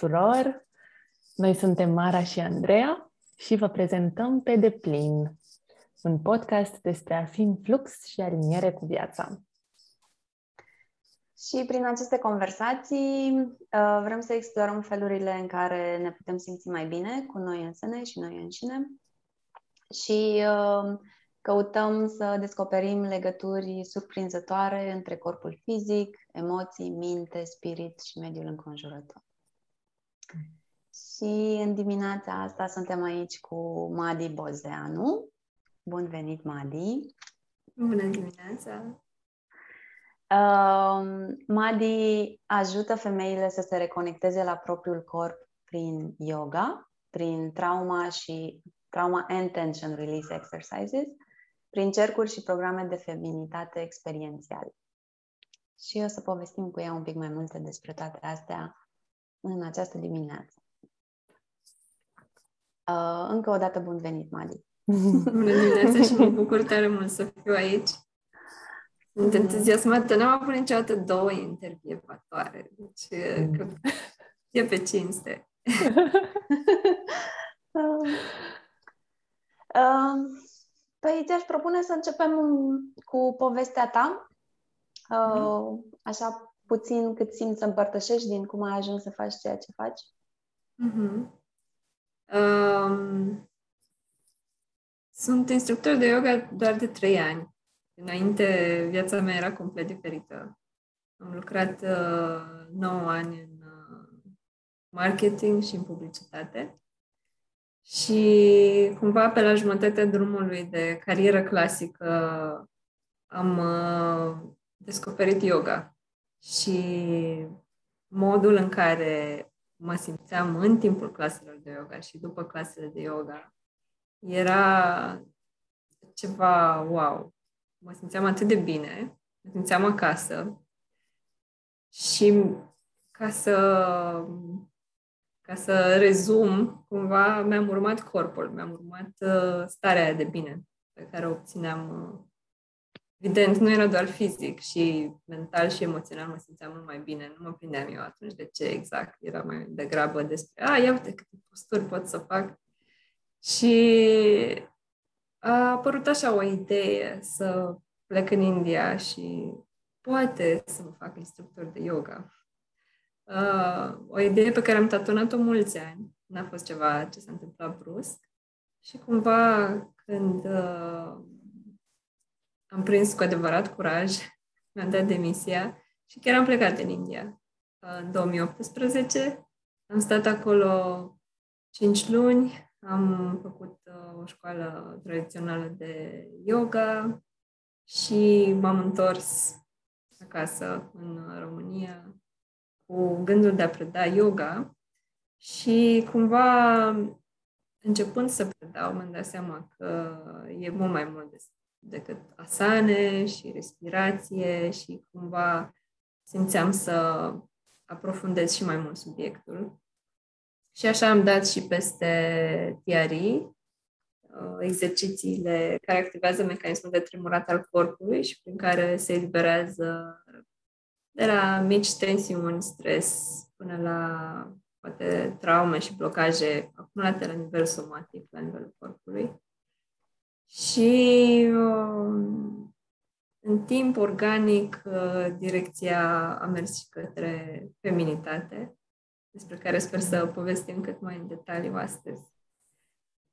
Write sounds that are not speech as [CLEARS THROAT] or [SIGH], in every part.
Bun venit tuturor! Noi suntem Mara și Andreea și vă prezentăm Pe deplin, un podcast despre a fi în flux și aliniere cu viața. Și prin aceste conversații uh, vrem să explorăm felurile în care ne putem simți mai bine cu noi însene și noi înșine și uh, căutăm să descoperim legături surprinzătoare între corpul fizic, emoții, minte, spirit și mediul înconjurător. Și în dimineața asta suntem aici cu Madi Bozeanu. Bun venit, Madi! Bună dimineața! Uh, Madi ajută femeile să se reconecteze la propriul corp prin yoga, prin trauma și trauma and tension release exercises, prin cercuri și programe de feminitate experiențiale. Și o să povestim cu ea un pic mai multe despre toate astea în această dimineață. Uh, încă o dată bun venit, Madi! [LAUGHS] Bună dimineața și mă bucur tare mult să fiu aici. Sunt entuziasmată. N-am avut niciodată două intervievatoare. Deci, mm. că e pe cinste. uh, [LAUGHS] Păi ți-aș propune să începem cu povestea ta, uh, așa puțin cât simți să împărtășești din cum ai ajuns să faci ceea ce faci. Mm-hmm. Um, sunt instructor de yoga doar de trei ani. Înainte, viața mea era complet diferită. Am lucrat uh, 9 ani în uh, marketing și în publicitate. Și cumva pe la jumătatea drumului de carieră clasică am uh, descoperit yoga și modul în care mă simțeam în timpul claselor de yoga și după clasele de yoga era ceva wow. Mă simțeam atât de bine, mă simțeam acasă și ca să ca să rezum, cumva mi-am urmat corpul, mi-am urmat uh, starea aia de bine pe care o obțineam. Uh, evident, nu era doar fizic și mental și emoțional mă simțeam mult mai bine. Nu mă prindeam eu atunci de ce exact. Era mai degrabă despre, a, ia uite câte posturi pot să fac. Și a apărut așa o idee să plec în India și poate să mă fac instructor de yoga uh, o idee pe care am tatonat-o mulți ani. N-a fost ceva ce s-a întâmplat brusc. Și cumva când uh, am prins cu adevărat curaj, mi-am dat demisia și chiar am plecat în India uh, în 2018. Am stat acolo 5 luni, am făcut uh, o școală tradițională de yoga și m-am întors acasă în România cu gândul de a preda yoga și cumva începând să predau, mi-am dat seama că e mult mai mult decât asane și respirație și cumva simțeam să aprofundez și mai mult subiectul. Și așa am dat și peste TRI, uh, exercițiile care activează mecanismul de tremurat al corpului și prin care se eliberează de la mici tensiuni, stres, până la poate traume și blocaje acumulate la nivel somatic, la nivelul corpului. Și um, în timp organic, uh, direcția a mers și către feminitate, despre care sper să povestim cât mai în detaliu astăzi.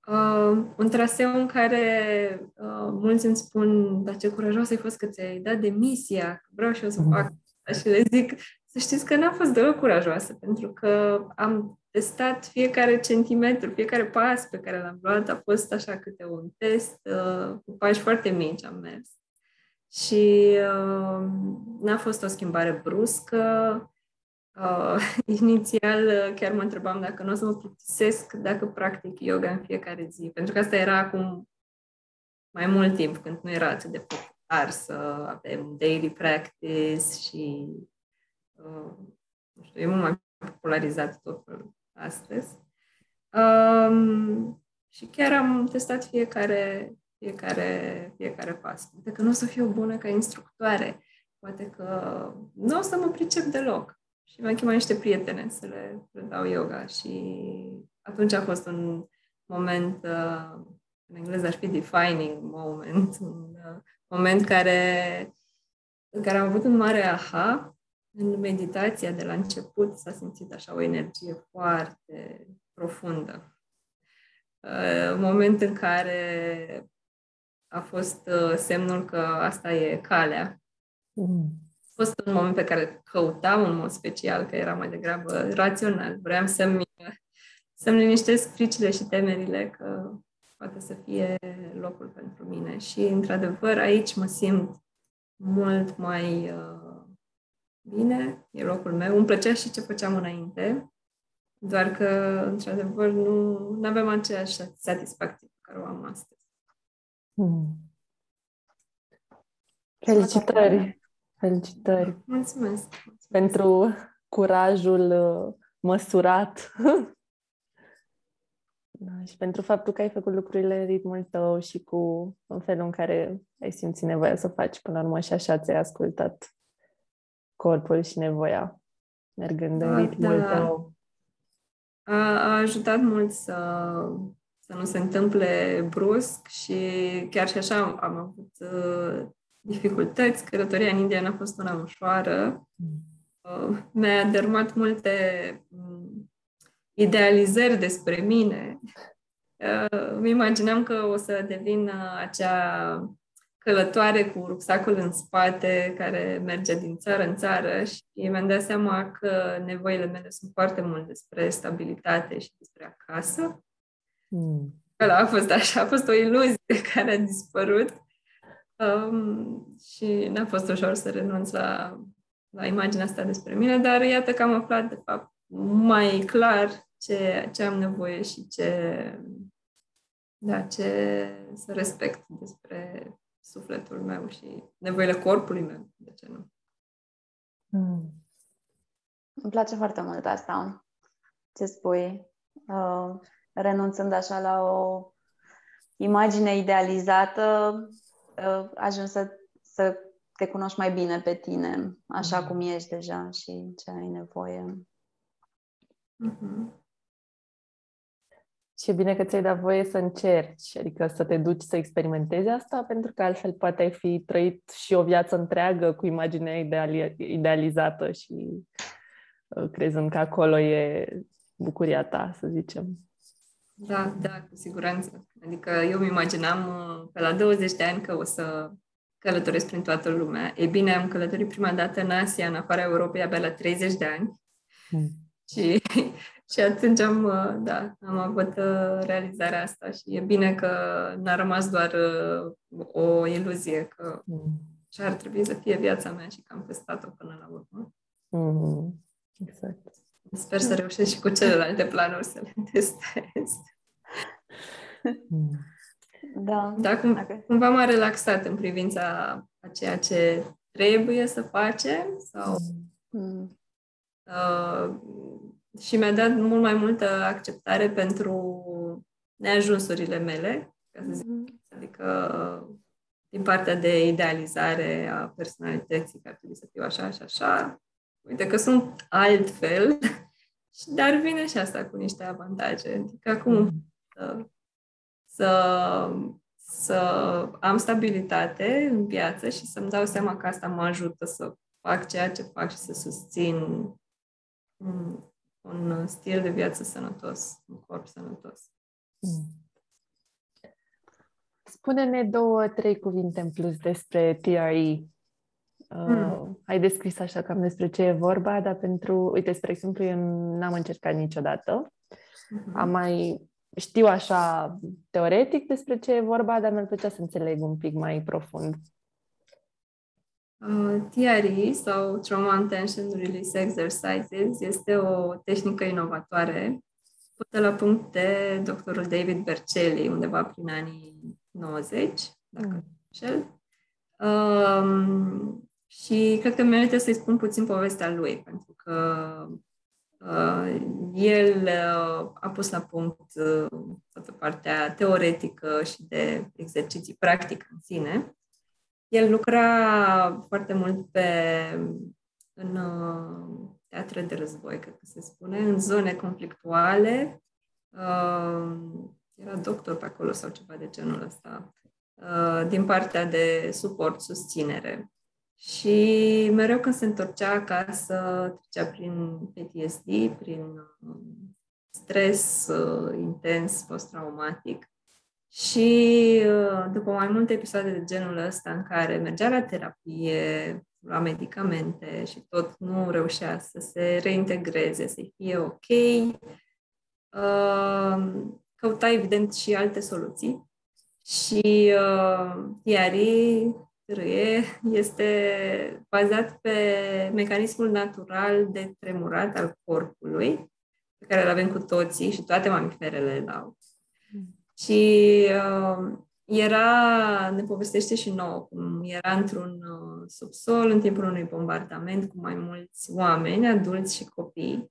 Uh, un traseu în care uh, mulți îmi spun, dar ce curajoasă ai fost că ți-ai dat demisia, vreau și eu să fac și le zic să știți că n-am fost deloc curajoasă, pentru că am testat fiecare centimetru, fiecare pas pe care l-am luat a fost așa câte un test, uh, cu pași foarte mici am mers. Și uh, n-a fost o schimbare bruscă. Uh, [LAUGHS] inițial uh, chiar mă întrebam dacă nu o să mă plictisesc dacă practic yoga în fiecare zi, pentru că asta era acum mai mult timp, când nu era atât de popular ar să avem daily practice și uh, nu știu, e mult mai popularizat totul astăzi. Um, și chiar am testat fiecare, fiecare, fiecare pas. Poate că nu o să fiu bună ca instructoare, poate că nu o să mă pricep deloc. și mi-am chemat niște prietene să le predau yoga și atunci a fost un moment, uh, în engleză ar fi defining moment, [LAUGHS] un uh, moment care, în care am avut un mare aha în meditația de la început s-a simțit așa o energie foarte profundă. Uh, moment în care a fost uh, semnul că asta e calea. Mm. A fost un moment pe care căutam în mod special, că era mai degrabă rațional. Vreau să-mi, să-mi liniștesc fricile și temerile că poate să fie locul pentru mine. Și, într-adevăr, aici mă simt mult mai uh, bine, e locul meu. Îmi plăcea și ce făceam înainte, doar că, într-adevăr, nu avem aceeași satisfacție pe care o am astăzi. Hmm. Felicitări! Felicitări! Mulțumesc! Pentru curajul uh, măsurat [LAUGHS] da, și pentru faptul că ai făcut lucrurile în ritmul tău și cu în felul în care ai simțit nevoia să faci până la urmă și așa ți-ai ascultat corpul și nevoia mergând da, în ritmul da. tău. A, a ajutat mult să, să nu se întâmple brusc și chiar și așa am, am avut uh, dificultăți. Călătoria în India n-a fost una ușoară. Mm. Uh, mi-a dermat multe um, idealizări despre mine. Uh, îmi imaginam că o să devin uh, acea călătoare cu rucsacul în spate, care merge din țară în țară și mi-am dat seama că nevoile mele sunt foarte mult despre stabilitate și despre acasă. Mm. Ăla a fost așa, a fost o iluzie [LAUGHS] care a dispărut um, și n-a fost ușor să renunț la, la imaginea asta despre mine, dar iată că am aflat, de fapt, mai clar ce, ce am nevoie și ce, da, ce să respect despre sufletul meu și nevoile corpului meu, de ce nu? Mm. Îmi place foarte mult asta, ce spui. Uh, renunțând așa la o imagine idealizată, uh, ajungi să, să te cunoști mai bine pe tine, așa mm. cum ești deja și ce ai nevoie. Mm-hmm. Și e bine că ți-ai dat voie să încerci, adică să te duci să experimentezi asta, pentru că altfel poate ai fi trăit și o viață întreagă cu imaginea ideali- idealizată și uh, crezând că acolo e bucuria ta, să zicem. Da, da, cu siguranță. Adică eu îmi imaginam uh, pe la 20 de ani că o să călătoresc prin toată lumea. E bine, am călătorit prima dată în Asia, în afara Europei, abia la 30 de ani. Hmm. Și și atunci am, uh, da, am avut uh, realizarea asta și e bine că n-a rămas doar uh, o iluzie că mm. și ar trebui să fie viața mea și că am testat-o până la urmă. Mm. Exact. Sper să reușesc și cu celelalte planuri să le [LAUGHS] testez. Mm. Da. Da, cum, okay. cumva m-a relaxat în privința a ceea ce trebuie să facem sau mm. uh, și mi-a dat mult mai multă acceptare pentru neajunsurile mele, ca să zic. Mm-hmm. Adică din partea de idealizare a personalității, că ar trebui să fiu așa și așa. Uite că sunt altfel, [LAUGHS] dar vine și asta cu niște avantaje. Adică acum să, să, să am stabilitate în viață și să-mi dau seama că asta mă ajută să fac ceea ce fac și să susțin un stil de viață sănătos, un corp sănătos. Mm. Spune-ne două, trei cuvinte în plus despre TRE. Uh, mm. Ai descris așa cam despre ce e vorba, dar pentru, uite, spre exemplu, eu n-am încercat niciodată. Mm-hmm. Am mai știu așa teoretic despre ce e vorba, dar mi-ar plăcea să înțeleg un pic mai profund. Uh, TRE sau Trauma and Tension Release Exercises este o tehnică inovatoare pusă la punct de doctorul David Berceli undeva prin anii 90, dacă mm. șel. Um, și cred că merită să-i spun puțin povestea lui, pentru că uh, el uh, a pus la punct uh, toată partea teoretică și de exerciții practic în sine el lucra foarte mult pe în uh, teatre de război, cred că se spune, în zone conflictuale. Uh, era doctor pe acolo sau ceva de genul ăsta, uh, din partea de suport, susținere. Și mereu când se întorcea acasă, trecea prin PTSD, prin uh, stres uh, intens, post-traumatic. Și uh, după mai multe episoade de genul ăsta în care mergea la terapie, la medicamente și tot nu reușea să se reintegreze, să fie ok, căuta evident și alte soluții. Și Tiari râie este bazat pe mecanismul natural de tremurat al corpului, pe care îl avem cu toții și toate mamiferele îl au. Și uh, era, ne povestește și nouă, cum era într-un uh, subsol în timpul unui bombardament cu mai mulți oameni, adulți și copii,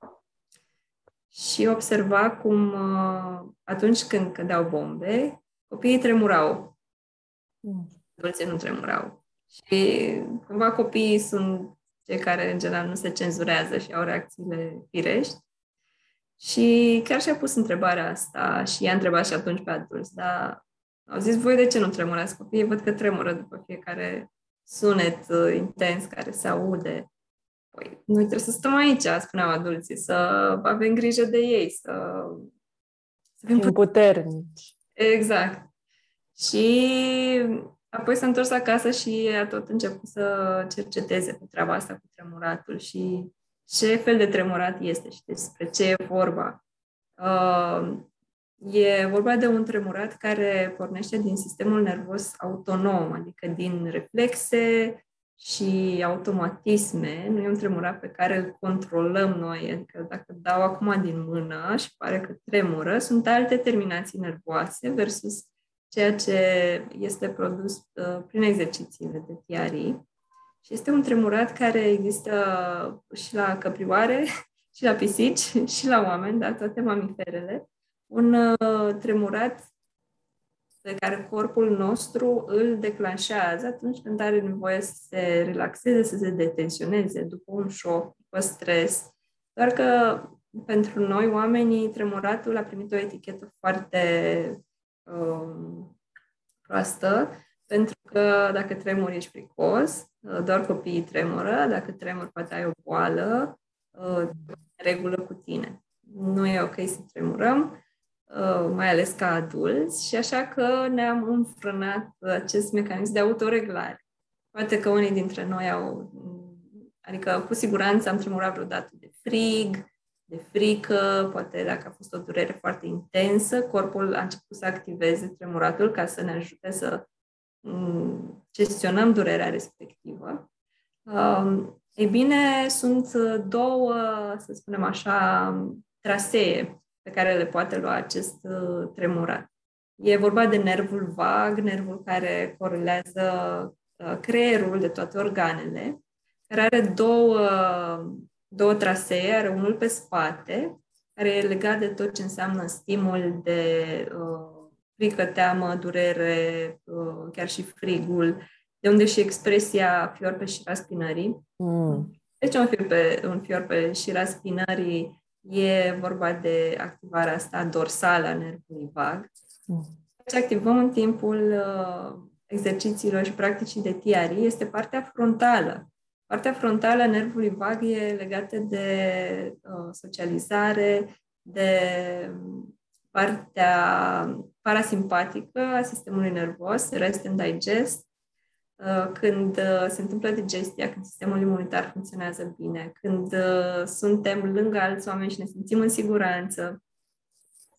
și observa cum uh, atunci când cădeau bombe, copiii tremurau. Mm adulții nu tremurau. Și cumva copiii sunt cei care în general nu se cenzurează și au reacțiile firești. Și chiar și-a pus întrebarea asta și i-a întrebat și atunci pe adulți, dar au zis, voi de ce nu tremurați copiii? Văd că tremură după fiecare sunet uh, intens care se aude. Păi, noi trebuie să stăm aici, spuneau adulții, să avem grijă de ei, să, să fim puternici. Exact. Și Apoi s-a întors acasă și a tot început să cerceteze pe treaba asta cu tremuratul și ce fel de tremurat este și despre ce e vorba. Uh, e vorba de un tremurat care pornește din sistemul nervos autonom, adică din reflexe și automatisme. Nu e un tremurat pe care îl controlăm noi, adică dacă dau acum din mână și pare că tremură, sunt alte terminații nervoase versus ceea ce este produs uh, prin exercițiile de TRI. Și este un tremurat care există și la căprioare, [LAUGHS] și la pisici, [LAUGHS] și la oameni, dar toate mamiferele. Un uh, tremurat pe care corpul nostru îl declanșează atunci când are nevoie să se relaxeze, să se detensioneze după un șoc, după stres. Doar că pentru noi, oamenii, tremuratul a primit o etichetă foarte um, proastă, pentru că dacă tremuri ești fricos, uh, doar copiii tremură, dacă tremuri poate ai o boală, uh, regulă cu tine. Nu e ok să tremurăm, uh, mai ales ca adulți, și așa că ne-am înfrânat acest mecanism de autoreglare. Poate că unii dintre noi au, adică cu siguranță am tremurat vreodată de frig, de frică, poate dacă a fost o durere foarte intensă, corpul a început să activeze tremuratul ca să ne ajute să mm, gestionăm durerea respectivă. Um, ei bine, sunt două, să spunem așa, trasee pe care le poate lua acest uh, tremurat. E vorba de nervul vag, nervul care corelează uh, creierul de toate organele, care are două două trasee, are unul pe spate, care e legat de tot ce înseamnă stimul de uh, frică, teamă, durere, uh, chiar și frigul, de unde și expresia fior pe șira spinării. Mm. Deci un fior pe, un fior pe șira spinării e vorba de activarea asta dorsală a nervului vag. Mm. Ce activăm în timpul uh, exercițiilor și practicii de TRI este partea frontală, Partea frontală a nervului vag e legată de uh, socializare, de partea parasimpatică a sistemului nervos, rest and digest, uh, când uh, se întâmplă digestia, când sistemul imunitar funcționează bine, când uh, suntem lângă alți oameni și ne simțim în siguranță.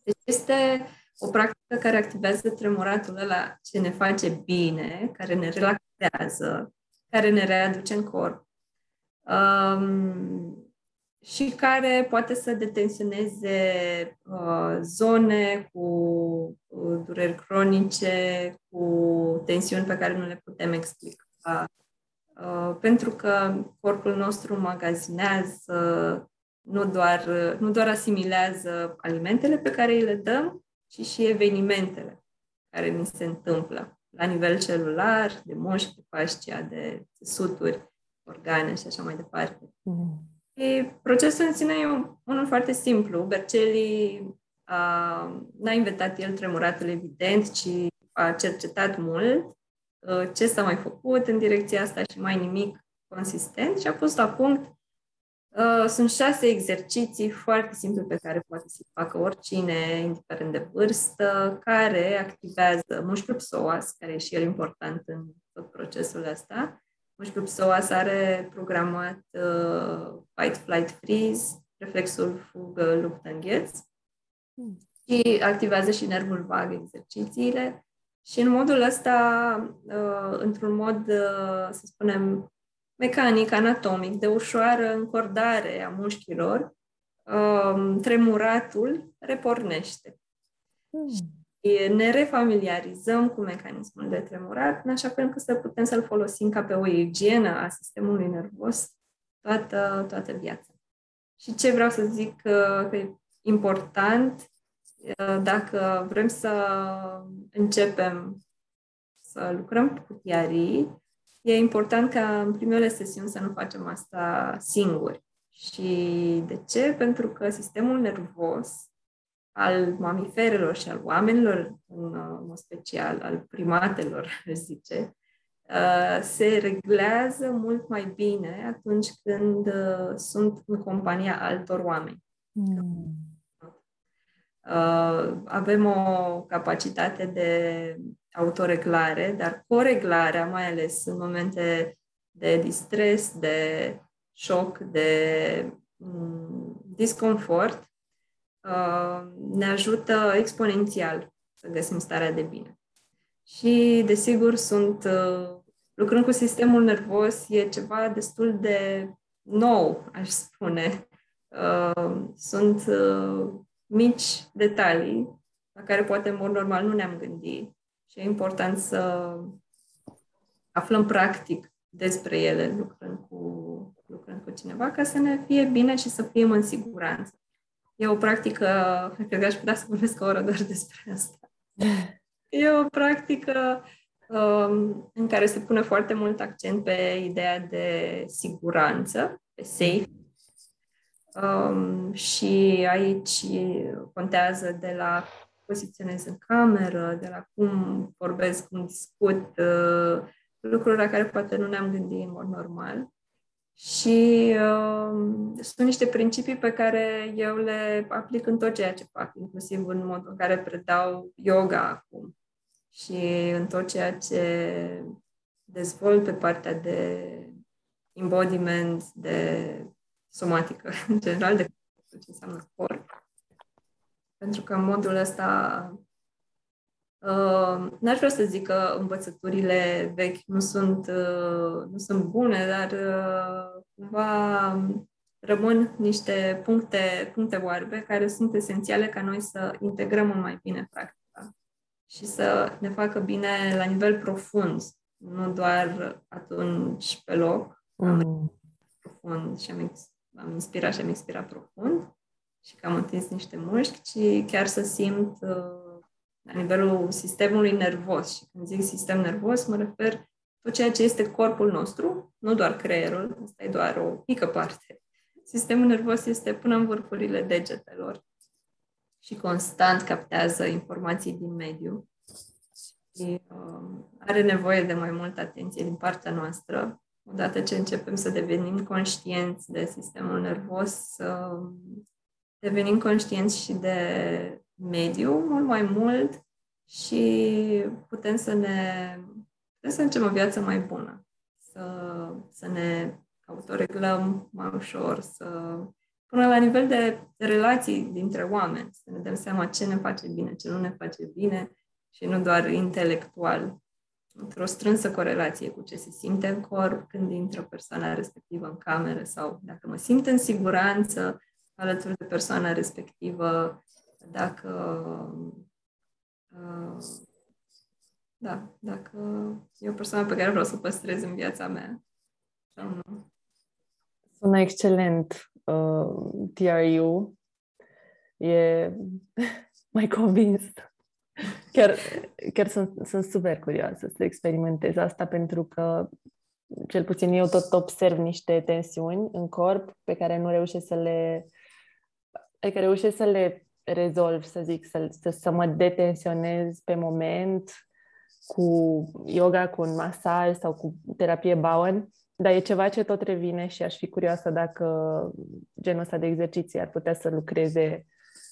Deci este o practică care activează tremuratul ăla ce ne face bine, care ne relaxează, care ne readuce în corp um, și care poate să detensioneze uh, zone cu uh, dureri cronice, cu tensiuni pe care nu le putem explica. Uh, pentru că corpul nostru magazinează, nu doar, nu doar asimilează alimentele pe care îi le dăm, ci și evenimentele care ni se întâmplă la nivel celular, de moșchi, de fascia, de țesuturi. organe și așa mai departe. Mm. Și procesul în sine e unul foarte simplu. Berceli a, n-a inventat el tremuratele evident, ci a cercetat mult uh, ce s-a mai făcut în direcția asta și mai nimic consistent și a pus la punct Uh, sunt șase exerciții foarte simple pe care poate să facă oricine, indiferent de vârstă, care activează mușchiul psoas, care e și el important în tot procesul ăsta. Mușchiul psoas are programat uh, fight, flight, freeze, reflexul fugă, luptă, îngheț mm. Și activează și nervul vag exercițiile. Și în modul ăsta, uh, într-un mod, uh, să spunem, mecanic, anatomic, de ușoară încordare a mușchilor, um, tremuratul repornește. Hmm. Și ne refamiliarizăm cu mecanismul de tremurat, în așa fel încât să putem să-l folosim ca pe o igienă a sistemului nervos toată, toată viața. Și ce vreau să zic uh, că e important, uh, dacă vrem să începem să lucrăm cu tiarii, e important ca în primele sesiuni să nu facem asta singuri. Și de ce? Pentru că sistemul nervos al mamiferelor și al oamenilor, în mod special al primatelor, [LAUGHS] aș zice, uh, se reglează mult mai bine atunci când uh, sunt în compania altor oameni. Mm. Uh, avem o capacitate de autoreglare, dar coreglarea, mai ales în momente de distres, de șoc, de mm, disconfort, uh, ne ajută exponențial să găsim starea de bine. Și, desigur, sunt, uh, lucrând cu sistemul nervos, e ceva destul de nou, aș spune. Uh, sunt mici detalii la care poate în mod normal nu ne-am gândit și e important să aflăm practic despre ele lucrând cu, lucrând cu cineva ca să ne fie bine și să fim în siguranță. E o practică, cred că aș putea să vorbesc o oră doar despre asta. E o practică um, în care se pune foarte mult accent pe ideea de siguranță, pe safe. Um, și aici contează de la poziționez în cameră, de la cum vorbesc, cum discut, uh, lucruri la care poate nu ne-am gândit în mod normal. Și uh, sunt niște principii pe care eu le aplic în tot ceea ce fac, inclusiv în modul în care predau yoga acum și în tot ceea ce dezvolt pe partea de embodiment, de somatică, [LAUGHS] în general, de ce înseamnă corp. Pentru că în modul ăsta uh, n-aș vrea să zic că învățăturile vechi nu sunt, uh, nu sunt bune, dar uh, cumva rămân niște puncte, puncte oarbe care sunt esențiale ca noi să integrăm mult mai bine practica și să ne facă bine la nivel profund, nu doar atunci pe loc, mm. am profund și am, am inspirat și am expirat profund, și că am întins niște mușchi, ci chiar să simt uh, la nivelul sistemului nervos. Și când zic sistem nervos, mă refer tot ceea ce este corpul nostru, nu doar creierul, asta e doar o mică parte. Sistemul nervos este până în vârfurile degetelor și constant captează informații din mediu și uh, are nevoie de mai multă atenție din partea noastră. Odată ce începem să devenim conștienți de sistemul nervos, uh, devenim conștienți și de mediu mult mai mult și putem să ne putem să începem o viață mai bună, să, să ne autoreglăm mai ușor, să până la nivel de relații dintre oameni, să ne dăm seama ce ne face bine, ce nu ne face bine și nu doar intelectual, într-o strânsă corelație cu ce se simte în corp când intră persoana respectivă în cameră sau dacă mă simt în siguranță alături de persoana respectivă, dacă uh, da, dacă e o persoană pe care vreau să o păstrez în viața mea sau nu. Sună excelent. Uh, TRU e [LAUGHS] mai convins. Chiar, chiar sunt, sunt super curioasă să experimentez asta pentru că cel puțin eu tot observ niște tensiuni în corp pe care nu reușesc să le adică reușesc să le rezolv, să zic, să, să, să mă detensionez pe moment cu yoga, cu un masaj sau cu terapie Bowen, dar e ceva ce tot revine și aș fi curioasă dacă genul ăsta de exerciții ar putea să lucreze,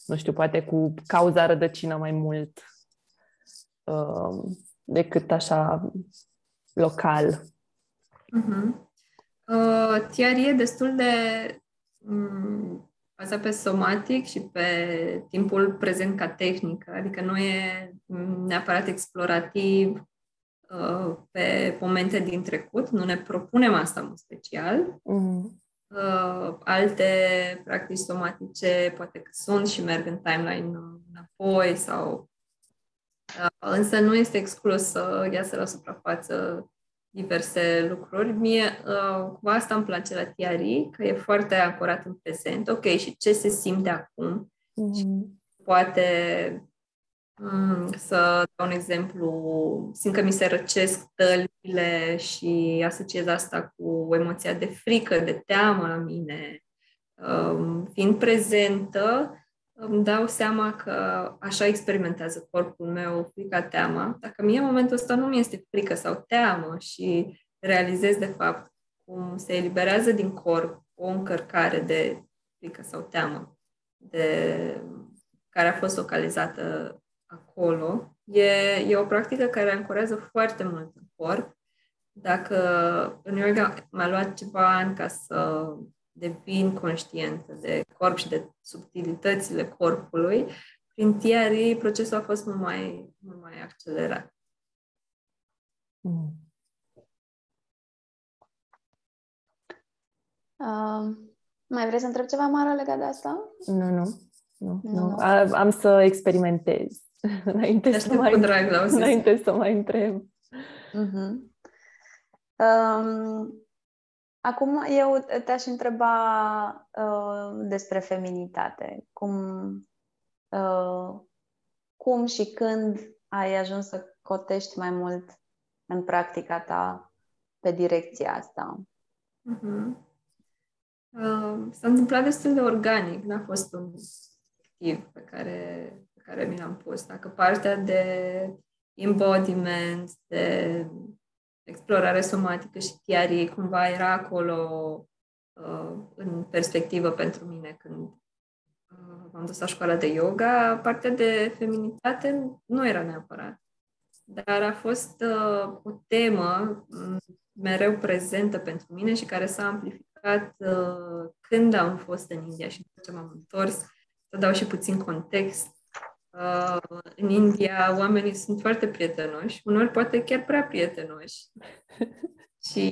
nu știu, poate cu cauza rădăcină mai mult uh, decât așa local. Uh-huh. Uh, chiar e destul de um, bazat pe somatic și pe timpul prezent ca tehnică, adică nu e neapărat explorativ uh, pe momente din trecut, nu ne propunem asta în special. Uh-huh. Uh, alte practici somatice poate că sunt și merg în timeline înapoi sau uh, însă nu este exclus să iasă la suprafață diverse lucruri. Mie, uh, cu asta îmi place la Tiari, că e foarte ancorat în prezent. Ok, și ce se simte acum? Mm-hmm. Poate um, să dau un exemplu, simt că mi se răcesc tălile și asociez asta cu emoția de frică, de teamă la mine. Um, fiind prezentă, îmi dau seama că așa experimentează corpul meu frica, teama. Dacă mie în momentul ăsta nu mi este frică sau teamă și realizez de fapt cum se eliberează din corp o încărcare de frică sau teamă de care a fost localizată acolo, e, e o practică care ancorează foarte mult în corp. Dacă în yoga m-a luat ceva ani ca să devin conștientă de corp și de subtilitățile corpului, prin TRE procesul a fost mult mai, mult mai accelerat. Mm. Uh, mai vrei să întreb ceva, Mara, legat de asta? Nu, nu. nu, nu. nu. Am să experimentez [LAUGHS] înainte, să mai, drag, [LAUGHS] înainte să mai întreb. Uh-huh. Um, Acum eu te-aș întreba uh, despre feminitate. Cum, uh, cum și când ai ajuns să cotești mai mult în practica ta pe direcția asta? Uh-huh. Uh, s-a întâmplat destul de organic, n-a fost un obiectiv pe care, pe care mi l-am pus. Dacă partea de embodiment, de explorare somatică și chiar cumva era acolo uh, în perspectivă pentru mine când uh, m-am dus la școala de yoga. Partea de feminitate nu era neapărat, dar a fost uh, o temă mm, mereu prezentă pentru mine și care s-a amplificat uh, când am fost în India și după ce m-am întors. Să dau și puțin context. Uh, în India oamenii sunt foarte prietenoși, uneori poate chiar prea prietenoși. [LAUGHS] și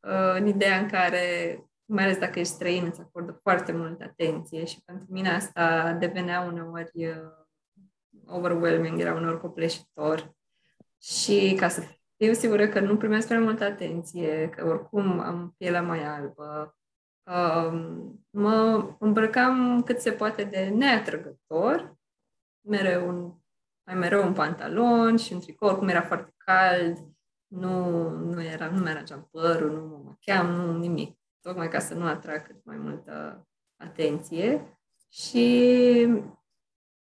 uh, în ideea în care, mai ales dacă ești străin, îți acordă foarte multă atenție și pentru mine asta devenea uneori uh, overwhelming, era uneori copleșitor. Și ca să fiu sigură că nu primesc prea multă atenție, că oricum am pielea mai albă, uh, mă îmbrăcam cât se poate de neatrăgător mereu un, mai mereu un pantalon și un tricou, cum era foarte cald, nu, nu, era, nu mergeam părul, nu mă macheam, nu nimic. Tocmai ca să nu atrag cât mai multă atenție. Și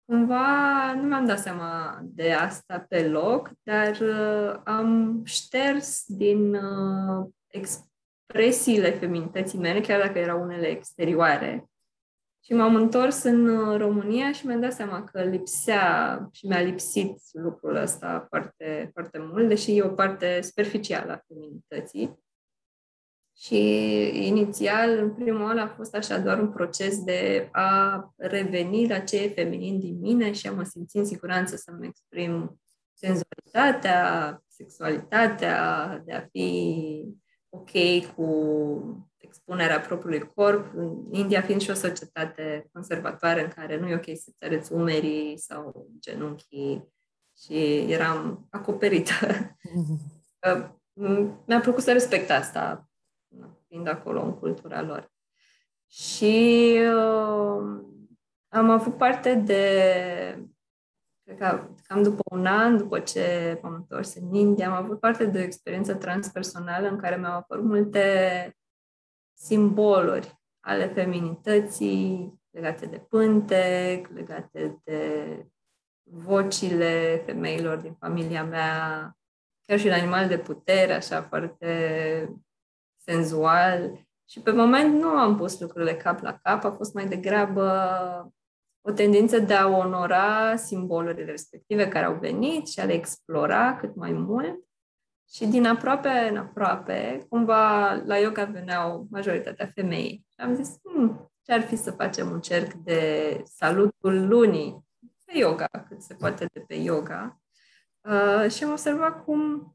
cumva nu mi-am dat seama de asta pe loc, dar uh, am șters din uh, expresiile feminității mele, chiar dacă erau unele exterioare, și m-am întors în uh, România și mi-am dat seama că lipsea și mi-a lipsit lucrul ăsta foarte, foarte mult, deși e o parte superficială a feminității. Și inițial, în primul an, a fost așa doar un proces de a reveni la ce e feminin din mine și a mă simți în siguranță să-mi exprim senzualitatea, sexualitatea, de a fi ok cu expunerea propriului corp, în India fiind și o societate conservatoare în care nu e ok să-ți arăți umerii sau genunchii și eram acoperită. [LAUGHS] Mi-a plăcut să respect asta, fiind acolo în cultura lor. Și uh, am avut parte de cred că cam după un an, după ce m-am întors în India, am avut parte de o experiență transpersonală în care mi-au apărut multe simboluri ale feminității legate de pântec, legate de vocile femeilor din familia mea, chiar și la animal de putere, așa foarte senzual. Și pe moment nu am pus lucrurile cap la cap, a fost mai degrabă o tendință de a onora simbolurile respective care au venit și a le explora cât mai mult. Și din aproape în aproape, cumva la yoga veneau majoritatea femei. Și am zis, hm, ce ar fi să facem un cerc de salutul lunii pe yoga, cât se poate de pe yoga. Uh, și am observat cum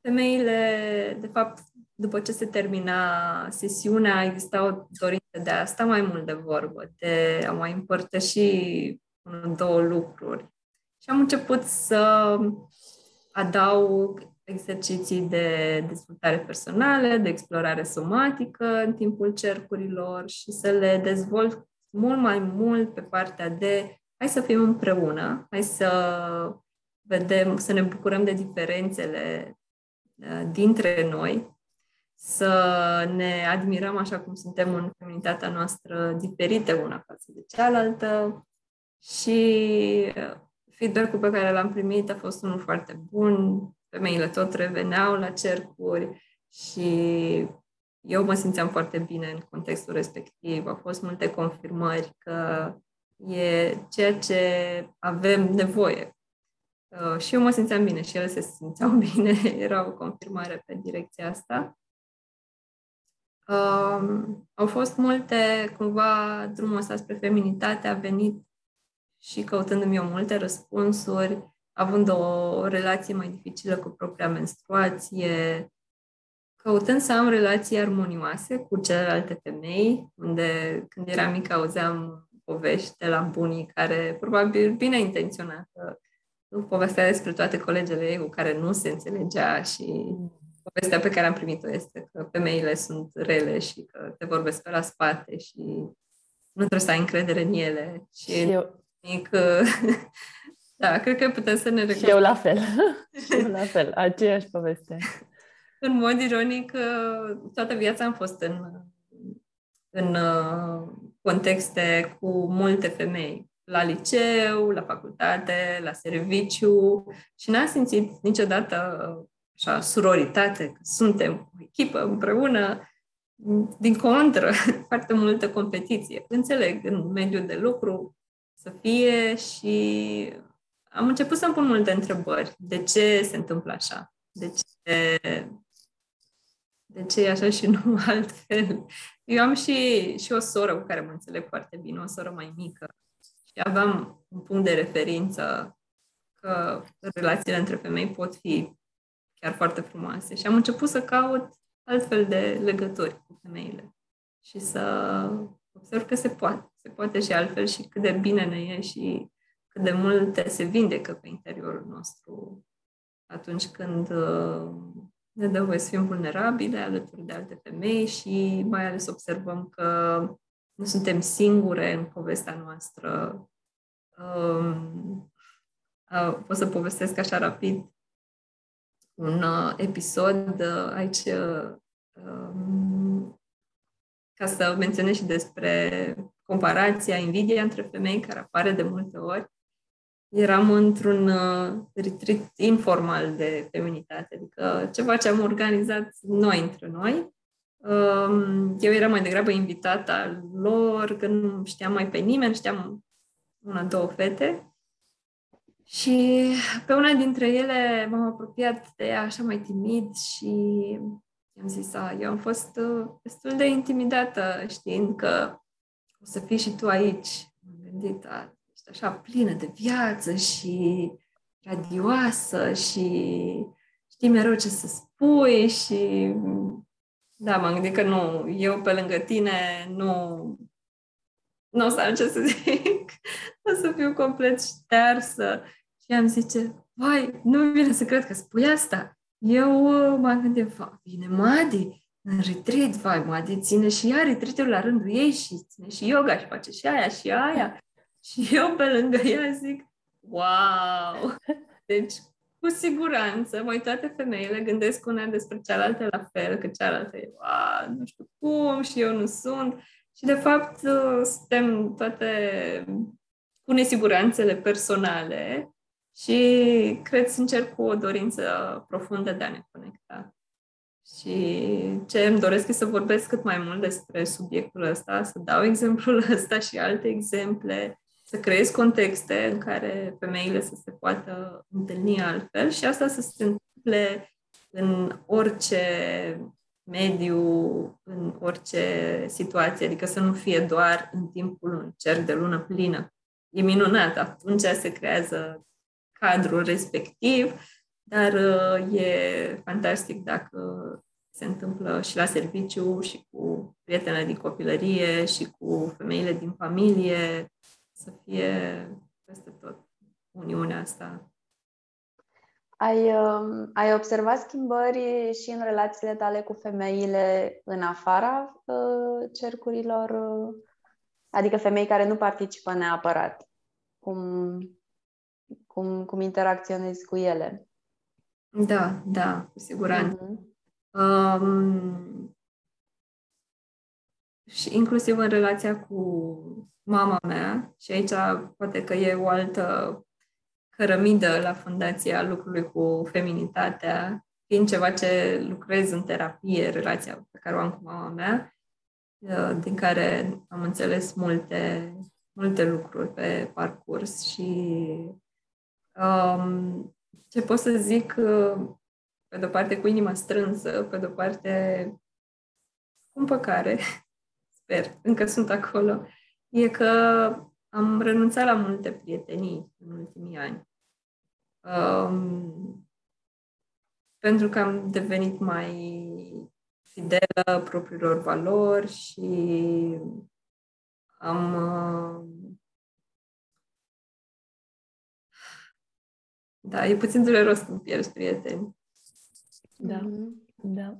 femeile, de fapt, după ce se termina sesiunea, exista o dorință de a sta mai mult de vorbă, de a mai împărtăși unul, două lucruri. Și am început să adaug exerciții de dezvoltare personală, de explorare somatică în timpul cercurilor și să le dezvolt mult mai mult pe partea de hai să fim împreună, hai să vedem, să ne bucurăm de diferențele uh, dintre noi, să ne admirăm așa cum suntem în comunitatea noastră diferite una față de cealaltă și uh, feedback-ul pe care l-am primit a fost unul foarte bun, femeile tot reveneau la cercuri și eu mă simțeam foarte bine în contextul respectiv. Au fost multe confirmări că e ceea ce avem nevoie. Uh, și eu mă simțeam bine și ele se simțeau [LAUGHS] bine. Era o confirmare pe direcția asta. Uh, au fost multe, cumva, drumul ăsta spre feminitate a venit și căutându-mi eu multe răspunsuri, având o relație mai dificilă cu propria menstruație, căutând să am relații armonioase cu celelalte femei, unde când eram mică auzeam povești de la bunii care, probabil bine intenționată, povestea despre toate colegele ei cu care nu se înțelegea și povestea pe care am primit-o este că femeile sunt rele și că te vorbesc pe la spate și nu trebuie să ai încredere în ele. Și, și eu... mic, [LAUGHS] da, cred că putem să ne Și eu la fel. [LAUGHS] și eu la fel, aceeași poveste. în mod ironic, toată viața am fost în, în contexte cu multe femei, la liceu, la facultate, la serviciu și n-am simțit niciodată așa, suroritate, că suntem o echipă împreună, din contră, [LAUGHS] foarte multă competiție. Înțeleg, în mediul de lucru să fie și am început să-mi pun multe întrebări. De ce se întâmplă așa? De ce, de ce e așa și nu [LAUGHS] altfel? Eu am și, și o soră cu care mă înțeleg foarte bine, o soră mai mică. Și aveam un punct de referință că relațiile între femei pot fi chiar foarte frumoase. Și am început să caut altfel de legături cu femeile și să observ că se poate. Se poate și altfel și cât de bine ne e și cât de multe se vindecă pe interiorul nostru atunci când uh, ne dă voie să fim vulnerabile alături de alte femei și mai ales observăm că nu suntem singure în povestea noastră. Um, uh, pot să povestesc așa rapid un uh, episod uh, aici um, ca să menționez și despre comparația, invidia între femei care apare de multe ori eram într-un uh, retreat informal de feminitate, adică ceva ce am organizat noi între noi. Um, eu eram mai degrabă invitata lor, că nu știam mai pe nimeni, știam una, două fete. Și pe una dintre ele m-am apropiat de ea așa mai timid și i-am zis, a, eu am fost uh, destul de intimidată știind că o să fii și tu aici. M-am gândit, a, așa plină de viață și radioasă și știi mereu ce să spui și da, m-am gândit că nu, eu pe lângă tine nu nu o să am ce să zic, [LAUGHS] o să fiu complet ștearsă. Și am zice, vai, nu vine să cred că spui asta. Eu uh, m-am gândit, va, vine Madi în retreat, vai, Madi ține și ea retreat la rândul ei și ține și yoga și face și aia și aia. Și eu pe lângă ea zic, wow! Deci, cu siguranță, mai toate femeile gândesc una despre cealaltă la fel, că cealaltă e, wow, nu știu cum și eu nu sunt. Și, de fapt, suntem toate cu nesiguranțele personale și cred sincer cu o dorință profundă de a ne conecta. Și ce îmi doresc e să vorbesc cât mai mult despre subiectul ăsta, să dau exemplul ăsta și alte exemple, să creez contexte în care femeile să se poată întâlni altfel și asta să se întâmple în orice mediu, în orice situație, adică să nu fie doar în timpul unui cerc de lună plină. E minunat, atunci se creează cadrul respectiv, dar uh, e fantastic dacă se întâmplă și la serviciu, și cu prietenele din copilărie, și cu femeile din familie, să fie peste tot uniunea asta. Ai, uh, ai observat schimbări și în relațiile tale cu femeile în afara uh, cercurilor? Uh, adică femei care nu participă neapărat. Cum, cum, cum interacționezi cu ele? Da, da, cu siguranță. Uh-huh. Um, și inclusiv în relația cu mama mea, și aici poate că e o altă cărămidă la fundația lucrului cu feminitatea, fiind ceva ce lucrez în terapie, relația pe care o am cu mama mea, uh, din care am înțeles multe, multe lucruri pe parcurs și um, ce pot să zic, uh, pe de-o parte cu inima strânsă, pe de-o parte cu împăcare, [LAUGHS] sper, încă sunt acolo, e că am renunțat la multe prietenii în ultimii ani. Um, pentru că am devenit mai fidelă propriilor valori și am uh, Da, e puțin dureros când pierzi prieteni. Da, mm-hmm. da.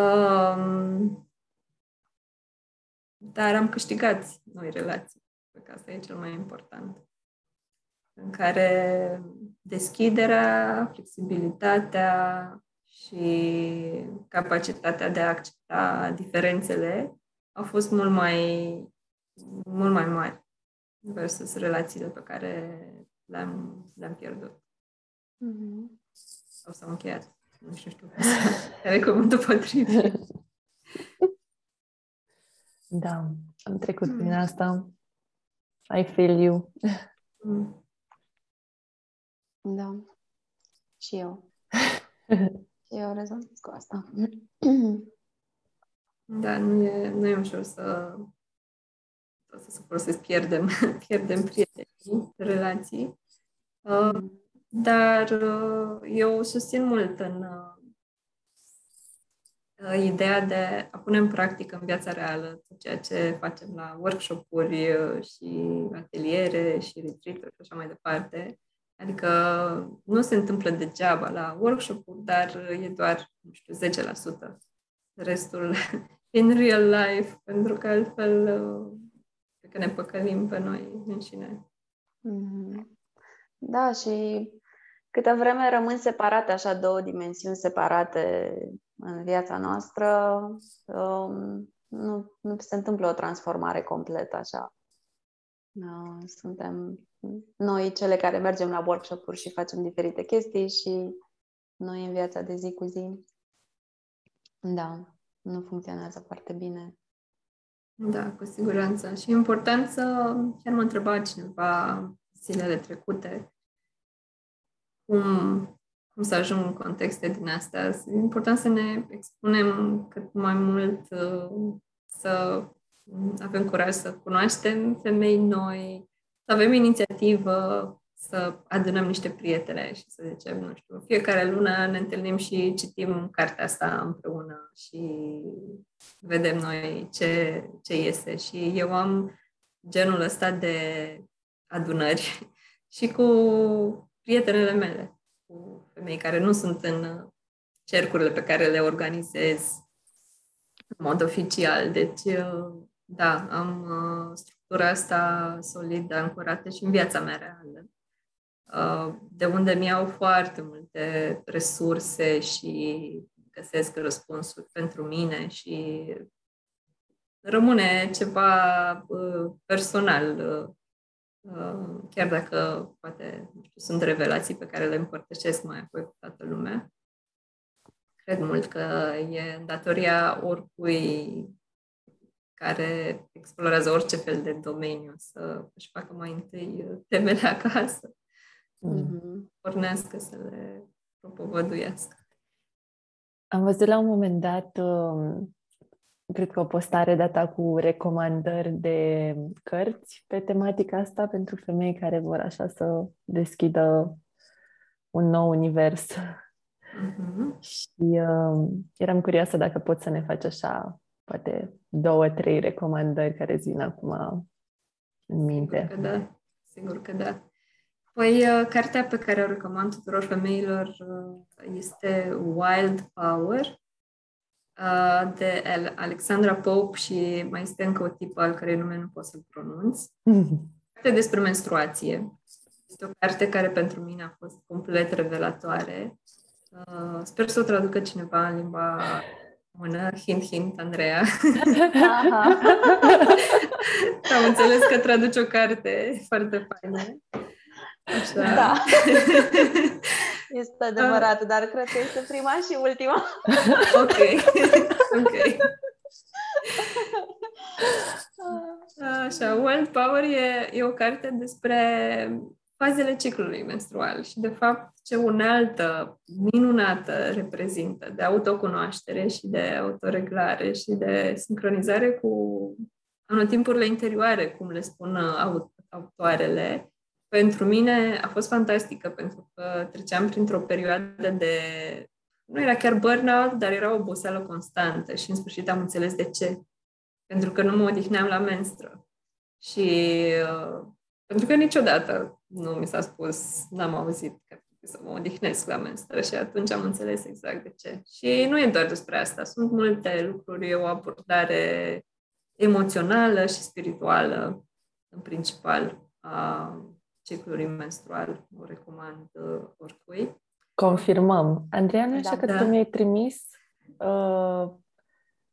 Um, dar am câștigat noi relații. Cred că asta e cel mai important. În care deschiderea, flexibilitatea și capacitatea de a accepta diferențele au fost mult mai, mult mai mari versus relațiile pe care le-am, le-am pierdut. Mm-hmm. Sau s-au încheiat. Nu știu, știu care [LAUGHS] e cuvântul potrivit. [LAUGHS] Da, am trecut mm. prin asta. I feel you. Mm. Da. Și eu. [LAUGHS] și eu rezolv cu asta. da, nu e, nu e ușor să să să folosesc, pierdem, [LAUGHS] pierdem prietenii, relații. Uh, dar uh, eu susțin mult în uh, ideea de a pune în practică în viața reală ceea ce facem la workshop-uri uh, și ateliere și retreat-uri și așa mai departe. Adică nu se întâmplă degeaba la workshop-uri, dar e doar, nu știu, 10%. Restul [LAUGHS] in real life, pentru că altfel că ne păcălim pe noi înșine. Mm-hmm. Da, și câtă vreme rămân separate, așa două dimensiuni separate în viața noastră, um, nu, nu se întâmplă o transformare completă așa. Uh, suntem noi cele care mergem la workshop-uri și facem diferite chestii și noi în viața de zi cu zi. Da, nu funcționează foarte bine. Da, cu siguranță. Și e important să, chiar mă întreba cineva zilele trecute, cum, cum să ajung în contexte din astea. E important să ne expunem cât mai mult, uh, să avem curaj să cunoaștem femei noi, să avem inițiativă, să adunăm niște prietene și să zicem, nu știu, fiecare lună ne întâlnim și citim cartea asta împreună și vedem noi ce, ce iese. Și eu am genul ăsta de adunări [LAUGHS] și cu prietenele mele, cu femei care nu sunt în cercurile pe care le organizez în mod oficial. Deci, da, am uh, structura asta solidă, ancorată și în viața mea reală. uh, de unde mi-au foarte multe resurse și găsesc răspunsuri pentru mine și rămâne ceva uh, personal, chiar dacă poate nu știu, sunt revelații pe care le împărtășesc mai apoi cu toată lumea. Cred mult că e datoria oricui care explorează orice fel de domeniu să își facă mai întâi temele acasă, mm-hmm. pornească să le propovăduiască. Am văzut la un moment dat, um, cred că o postare data cu recomandări de cărți pe tematica asta pentru femei care vor așa să deschidă un nou univers. Mm-hmm. Și uh, eram curioasă dacă poți să ne faci așa poate două, trei recomandări care îți vin acum în minte. Sigur că da. Sigur că da. Păi, uh, cartea pe care o recomand tuturor femeilor uh, este Wild Power uh, de Alexandra Pope și mai este încă o tipă al cărei nume nu pot să-l pronunț. Carte despre menstruație. Este o carte care pentru mine a fost complet revelatoare. Sper să o traducă cineva în limba Bună, hint, hint, Andreea. Am înțeles că traduci o carte foarte faină. Așa. Da. [LAUGHS] Este adevărat, dar cred că este prima și ultima. [LAUGHS] ok. [LAUGHS] ok. Așa, Wild Power e, e o carte despre fazele ciclului menstrual și, de fapt, ce unealtă minunată reprezintă de autocunoaștere și de autoreglare și de sincronizare cu anotimpurile interioare, cum le spun autoarele, pentru mine a fost fantastică, pentru că treceam printr-o perioadă de... Nu era chiar burnout, dar era o oboseală constantă și în sfârșit am înțeles de ce. Pentru că nu mă odihneam la menstră. Și uh, pentru că niciodată nu mi s-a spus, n-am auzit că să mă odihnesc la menstruă și atunci am înțeles exact de ce. Și nu e doar despre asta, sunt multe lucruri, e o abordare emoțională și spirituală, în principal, a ciclului menstrual. O recomand uh, oricui. Confirmăm. Andreea, nu așa da, că da. tu mi-ai trimis uh,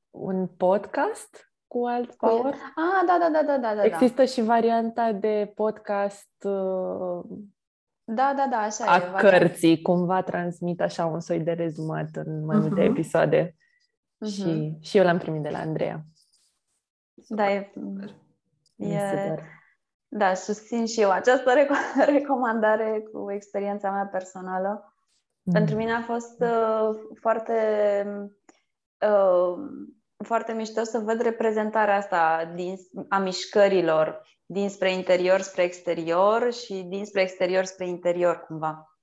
un podcast cu alt power? Ah, da, da, da, da, da, da. Există și varianta de podcast uh, da, da, da, așa a e, cărții, cumva transmit așa un soi de rezumat în mai multe uh-huh. episoade. Uh-huh. Și, și eu l-am primit de la Andreea. Da, e, e, e da, susțin și eu această rec- [LAUGHS] recomandare cu experiența mea personală. Mm. Pentru mine a fost uh, foarte uh, foarte mișto să văd reprezentarea asta din, a mișcărilor dinspre interior spre exterior și dinspre exterior spre interior, cumva.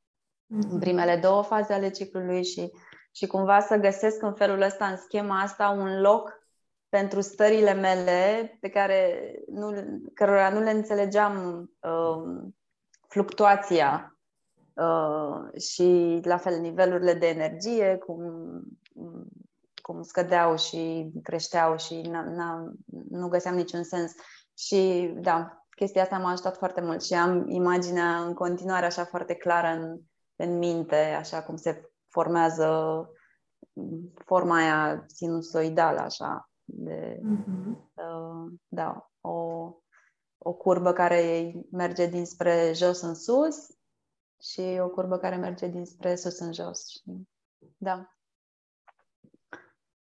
Mm-hmm. În primele două faze ale ciclului și, și cumva să găsesc în felul ăsta, în schema asta, un loc pentru stările mele pe care nu, cărora nu le înțelegeam uh, fluctuația uh, și la fel nivelurile de energie, cum cum scădeau și creșteau și n- n- nu găseam niciun sens. Și da, chestia asta m-a ajutat foarte mult și am imaginea în continuare așa foarte clară în, în minte, așa cum se formează forma aia sinusoidală, așa, de, mm-hmm. uh, da, o, o curbă care merge dinspre jos în sus și o curbă care merge dinspre sus în jos. Și, da.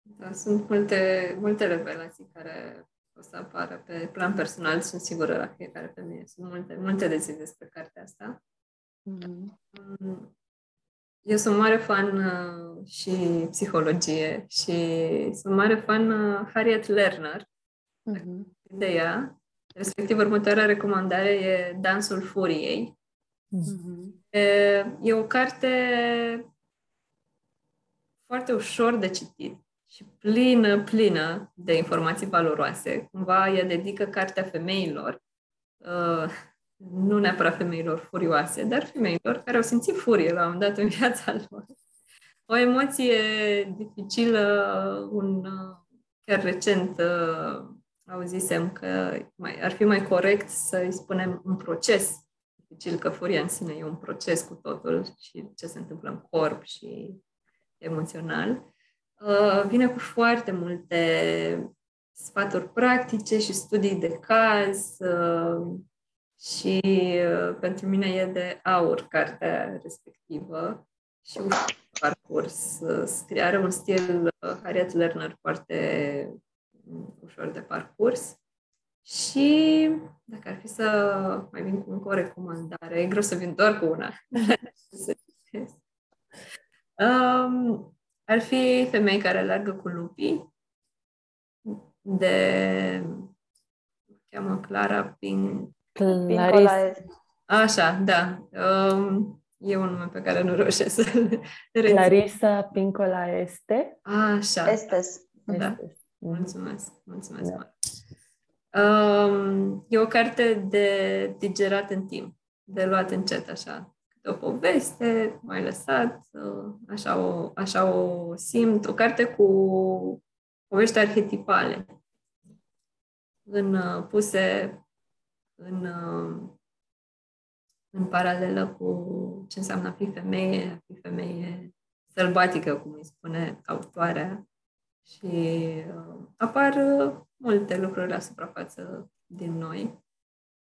Da, sunt multe, multe revelații care o să apară pe plan personal, sunt sigură la fiecare femeie. Sunt multe, multe de zis despre cartea asta. Mm-hmm. Eu sunt mare fan uh, și psihologie și sunt mare fan uh, Harriet Lerner. Mm-hmm. De ea. Respectiv, următoarea recomandare e Dansul Furiei. Mm-hmm. E, e o carte foarte ușor de citit și plină, plină de informații valoroase. Cumva ea dedică cartea femeilor, uh, nu neapărat femeilor furioase, dar femeilor care au simțit furie la un moment dat în viața [LAUGHS] lor. O emoție dificilă, un, uh, chiar recent uh, auzisem că mai, ar fi mai corect să îi spunem un proces dificil că furia în sine e un proces cu totul și ce se întâmplă în corp și emoțional. Uh, vine cu foarte multe sfaturi practice și studii de caz uh, și uh, pentru mine e de aur cartea respectivă și un parcurs. Scrie, are un stil Harriet Lerner foarte ușor de parcurs și dacă ar fi să mai vin cu încă o recomandare, e greu să vin doar cu una. [LAUGHS] um, ar fi femei care alergă cu lupii, de cheamă Clara Pin... Clarice. Așa, da. Um, e un nume pe care nu reușesc să-l Clarisa Pincola este? Așa. Estes. Da. Estes. Mulțumesc, mulțumesc. Da. Um, e o carte de digerat în timp, de luat încet, așa. De o poveste, mai lăsat, uh, așa o, așa o simt. O carte cu povești arhetipale, în, uh, puse în, uh, în paralelă cu ce înseamnă a fi femeie, a fi femeie sălbatică, cum îi spune autoarea. Și uh, apar uh, multe lucruri la suprafață din noi.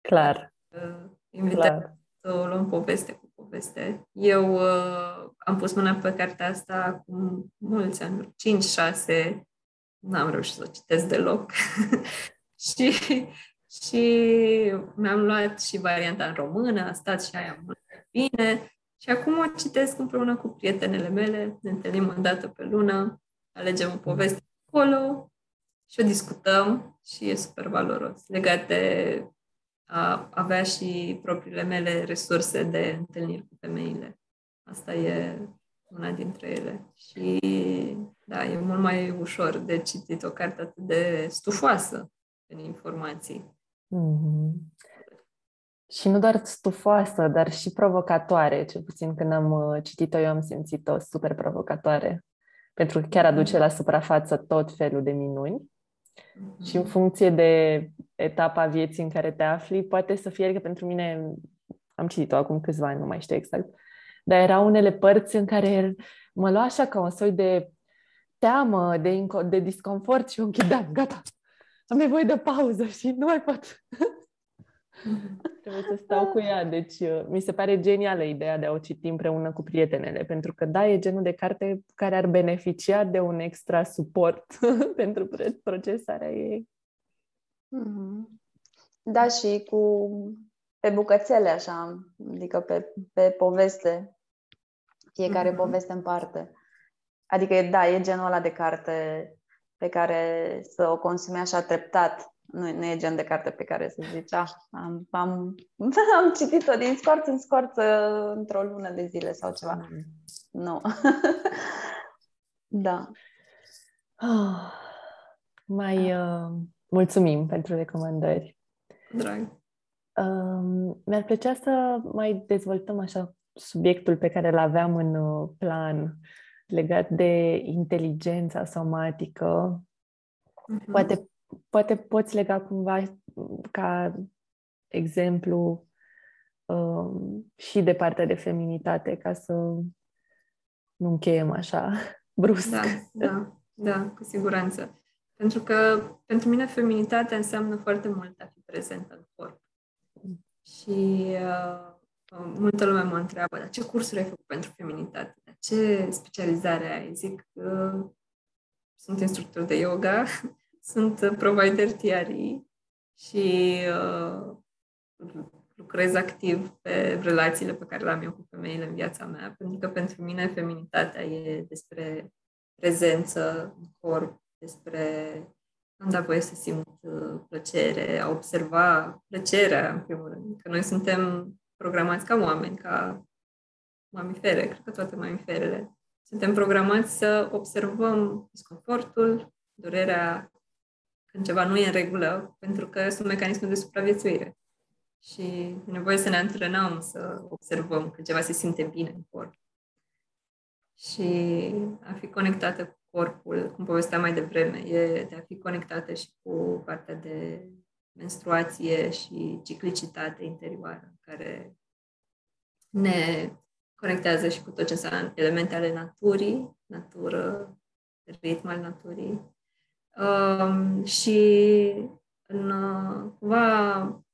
Clar. Uh, invităm să o luăm poveste cu poveste. Eu uh, am pus mâna pe cartea asta acum mulți ani, 5-6, n-am reușit să o citesc deloc. [LAUGHS] și, și mi-am luat și varianta în română, a stat și aia mult bine. Și acum o citesc împreună cu prietenele mele, ne întâlnim o dată pe lună, alegem o poveste acolo și o discutăm și e super valoros. Legat de a avea și propriile mele resurse de întâlniri cu femeile. Asta e una dintre ele. Și da, e mult mai ușor de citit o carte atât de stufoasă în informații. Mm-hmm. Și nu doar stufoasă, dar și provocatoare. Cel puțin când am uh, citit-o, eu am simțit-o super provocatoare. Pentru că chiar aduce la suprafață tot felul de minuni. Mm-hmm. Și în funcție de etapa vieții în care te afli, poate să fie, că pentru mine, am citit-o acum câțiva ani, nu mai știu exact, dar erau unele părți în care mă lua așa ca un soi de teamă, de, inco- de disconfort și eu închideam, gata, am nevoie de pauză și nu mai pot. [LAUGHS] Trebuie să stau cu ea. Deci uh, mi se pare genială ideea de a o citi împreună cu prietenele, pentru că da, e genul de carte care ar beneficia de un extra suport [LAUGHS] pentru procesarea ei. Mm-hmm. Da, și cu pe bucățele așa, adică pe, pe poveste, fiecare mm-hmm. poveste în parte. Adică, da, e genul ăla de carte pe care să o consumi așa treptat. Nu, nu e gen de carte pe care să zici, ah, am, am, [LAUGHS] am citit-o din scorț în scorț într-o lună de zile sau ceva. Mm. Nu. [LAUGHS] da. Oh, mai uh, mulțumim pentru recomandări. Drag. Um, mi-ar plăcea să mai dezvoltăm așa subiectul pe care îl aveam în uh, plan legat de inteligența somatică. Uh-huh. Poate, poate poți lega cumva ca exemplu um, și de partea de feminitate ca să nu încheiem așa [LAUGHS] brusc. Da, da, da, cu siguranță. Pentru că pentru mine feminitatea înseamnă foarte mult a fi prezentă în corp. Și uh, multă lume mă întreabă, dar ce cursuri ai făcut pentru feminitate? Dar ce specializare ai? Zic, uh, sunt instructor de yoga, [LAUGHS] sunt provider TRE și uh, lucrez activ pe relațiile pe care le-am eu cu femeile în viața mea, pentru că pentru mine feminitatea e despre prezență în corp, despre am dat voie să simt uh, plăcere, a observa plăcerea, în primul rând. Că noi suntem programați ca oameni, ca mamifere, cred că toate mamiferele. Suntem programați să observăm disconfortul, durerea, când ceva nu e în regulă, pentru că sunt mecanisme de supraviețuire. Și e nevoie să ne antrenăm să observăm când ceva se simte bine în corp. Și a fi conectată cu corpul, cum povesteam mai devreme, e de a fi conectată și cu partea de menstruație și ciclicitate interioară, care ne conectează și cu tot ce înseamnă elemente ale naturii, natură, ritm al naturii. Um, și în, uh, cumva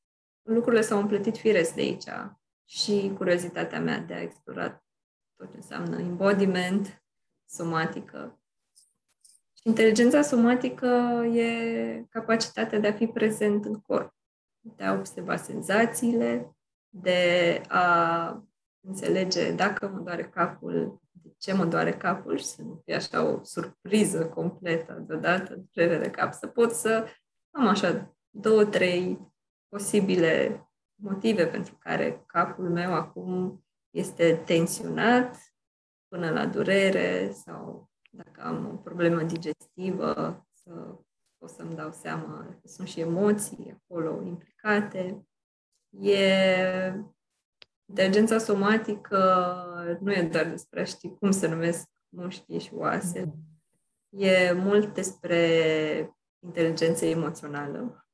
lucrurile s-au împletit firesc de aici și curiozitatea mea de a explora tot ce înseamnă embodiment, somatică. Și inteligența somatică e capacitatea de a fi prezent în corp, de a observa senzațiile, de a înțelege dacă mă doare capul, de ce mă doare capul și să nu fie așa o surpriză completă deodată, durere de cap, să pot să am așa două, trei posibile motive pentru care capul meu acum este tensionat până la durere sau dacă am o problemă digestivă, să pot să-mi dau seama că sunt și emoții acolo implicate. E inteligența somatică nu e doar despre a ști cum se numesc mușchii și oase. E mult despre inteligență emoțională.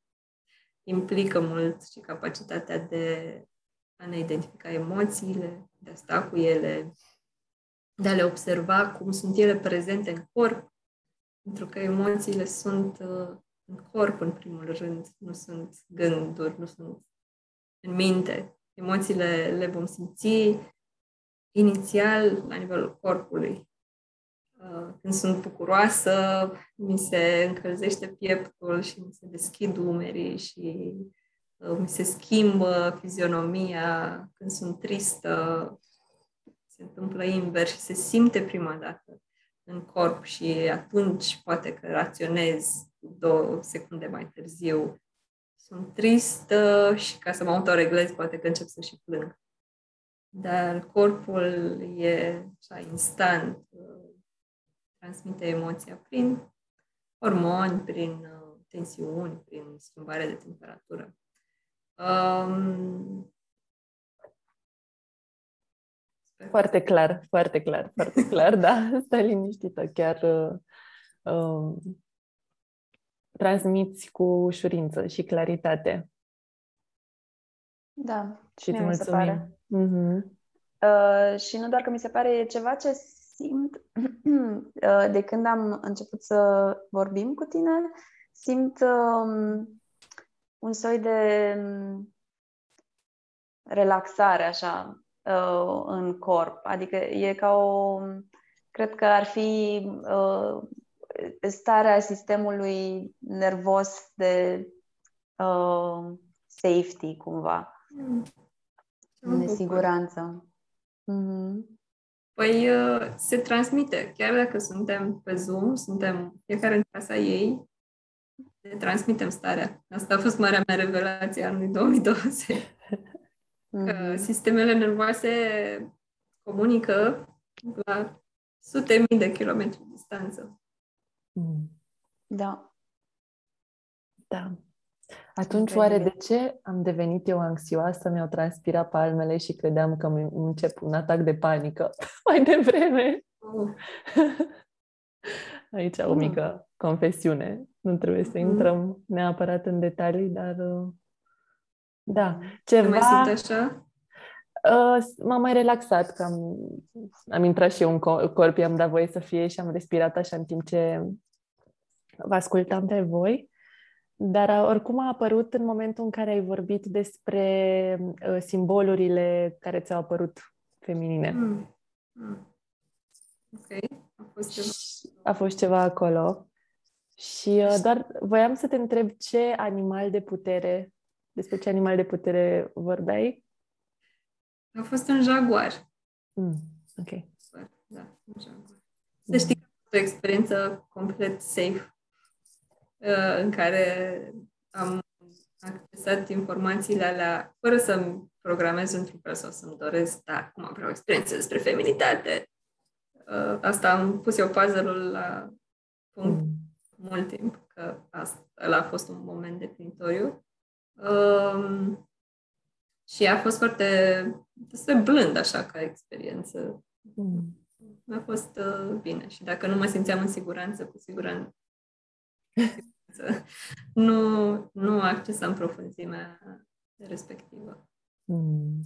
Implică mult și capacitatea de a ne identifica emoțiile, de a sta cu ele, de a le observa cum sunt ele prezente în corp, pentru că emoțiile sunt uh, în corp, în primul rând, nu sunt gânduri, nu sunt în minte. Emoțiile le vom simți inițial la nivelul corpului. Uh, când sunt bucuroasă, mi se încălzește pieptul și mi se deschid umerii și uh, mi se schimbă fizionomia. Când sunt tristă, se întâmplă invers și se simte prima dată în corp și atunci poate că raționez două secunde mai târziu. Sunt tristă și ca să mă autoreglez poate că încep să și plâng. Dar corpul e așa instant, transmite emoția prin hormoni, prin uh, tensiuni, prin schimbare de temperatură. Um, foarte clar, foarte clar, foarte clar, [LAUGHS] da, stai liniștită, chiar uh, uh, transmiți cu ușurință și claritate. Da, și îți mulțumim. Se pare. Mm-hmm. Uh, și nu doar că mi se pare, e ceva ce simt [CLEARS THROAT] uh, de când am început să vorbim cu tine, simt um, un soi de um, relaxare, așa, uh, în corp. Adică e ca o... Cred că ar fi uh, starea sistemului nervos de uh, safety, cumva. Mm. De siguranță. Mm-hmm. Păi uh, se transmite. Chiar dacă suntem pe Zoom, suntem fiecare în casa ei, ne transmitem starea. Asta a fost marea mea revelație anului 2020. Mm-hmm. sistemele nervoase comunică la sute mii de kilometri distanță. Mm. Da. Da. Atunci, oare de ce am devenit eu anxioasă, mi-au transpirat palmele și credeam că îmi încep un atac de panică [LAUGHS] mai devreme? Oh. [LAUGHS] Aici o mică mm. confesiune. Nu trebuie să mm. intrăm neapărat în detalii, dar uh, da, ceva... mai sunt așa? Uh, m-am mai relaxat, că am, am intrat și eu în corp, i-am dat voie să fie și am respirat așa în timp ce vă ascultam pe voi. Dar uh, oricum a apărut în momentul în care ai vorbit despre uh, simbolurile care ți-au apărut feminine. Mm. Mm. Ok, a fost ceva. A fost ceva acolo. Și uh, doar voiam să te întreb ce animal de putere, despre ce animal de putere vorbeai? A fost un jaguar. Mm. Ok. Da, un jaguar. Să știi că a fost o experiență complet safe Uh, în care am accesat informațiile alea fără să-mi programez într-un fel sau să-mi doresc, da, acum vreau experiență despre feminitate. Uh, asta am pus eu puzzle-ul la punct mm. mult timp, că asta a fost un moment definitoriu. Um, și a fost foarte destul de blând așa ca experiență. Mm. A fost uh, bine. Și dacă nu mă simțeam în siguranță, cu siguranță [LAUGHS] nu, nu accesam profunzimea respectivă. Mm.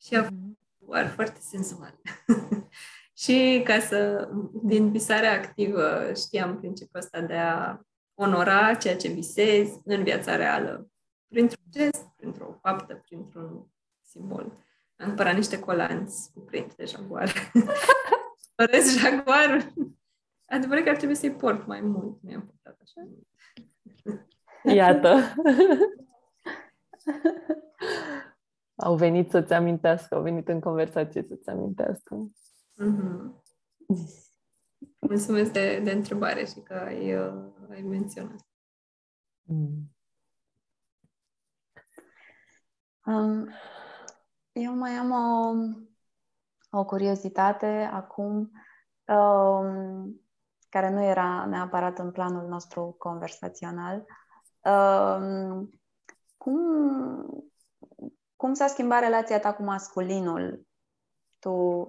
Și a fost foarte sensual. [LAUGHS] și ca să, din visarea activă, știam principiul ăsta de a onora ceea ce visezi în viața reală, printr-un gest, printr-o faptă, printr-un simbol. Am cumpărat niște colanți cu print de jaguar. Doresc [LAUGHS] jaguar. Adevărat că ar trebui să-i port mai mult. Mi-am purtat așa. Iată. [LAUGHS] au venit să-ți amintească, au venit în conversație să-ți amintească. Mm-hmm. Mulțumesc de, de întrebare și că ai, uh, ai menționat. Mm. Um, eu mai am o, o curiozitate acum um, care nu era neapărat în planul nostru conversațional. Um, cum, cum s-a schimbat relația ta cu masculinul? Tu,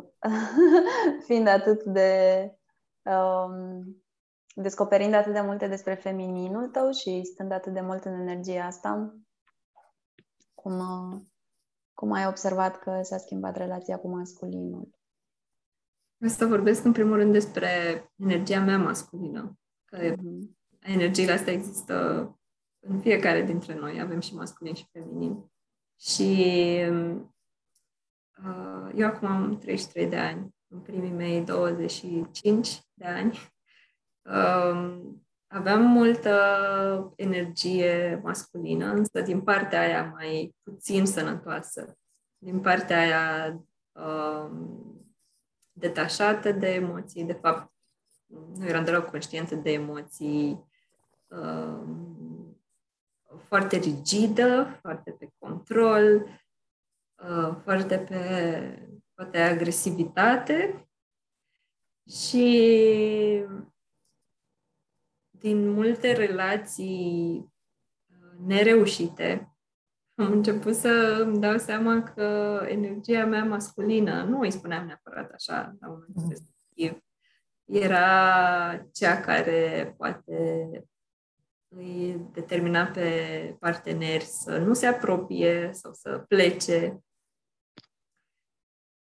[LAUGHS] fiind atât de. Um, descoperind atât de multe despre femininul tău și stând atât de mult în energia asta, cum, cum ai observat că s-a schimbat relația cu masculinul? Asta vorbesc în primul rând despre energia mea masculină. Că mm-hmm. energiile astea există în fiecare dintre noi. Avem și masculin și feminin. Și uh, eu acum am 33 de ani. În primii mei 25 de ani uh, aveam multă energie masculină, însă din partea aia mai puțin sănătoasă. Din partea aia uh, detașată de emoții. De fapt, nu eram deloc conștientă de emoții. Uh, foarte rigidă, foarte pe control, uh, foarte pe poate agresivitate și din multe relații uh, nereușite am început să îmi dau seama că energia mea masculină, nu îi spuneam neapărat așa la momentul mm. respectiv, era cea care poate îi determina pe parteneri să nu se apropie sau să plece.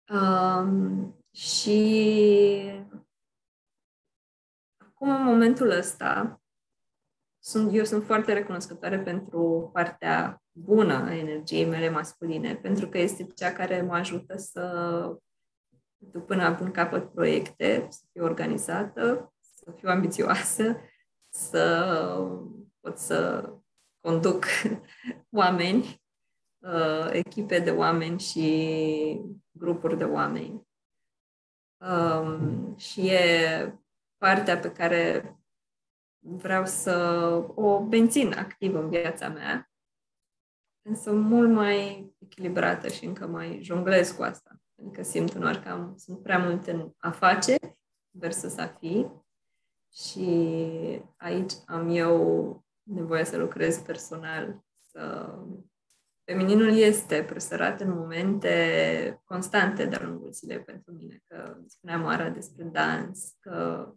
Um, și acum, în momentul ăsta, sunt, eu sunt foarte recunoscătoare pentru partea bună a energiei mele masculine, pentru că este cea care mă ajută să duc până la bun capăt proiecte, să fiu organizată, să fiu ambițioasă să pot să conduc [LAUGHS] oameni, uh, echipe de oameni și grupuri de oameni. Um, și e partea pe care vreau să o mențin activ în viața mea, însă mult mai echilibrată și încă mai jonglez cu asta. Adică simt uneori că am, sunt prea mult în a face versus a fi și aici am eu nevoie să lucrez personal. Să... Femininul este presărat în momente constante de-a lungul zilei pentru mine. Că spuneam oara despre dans, că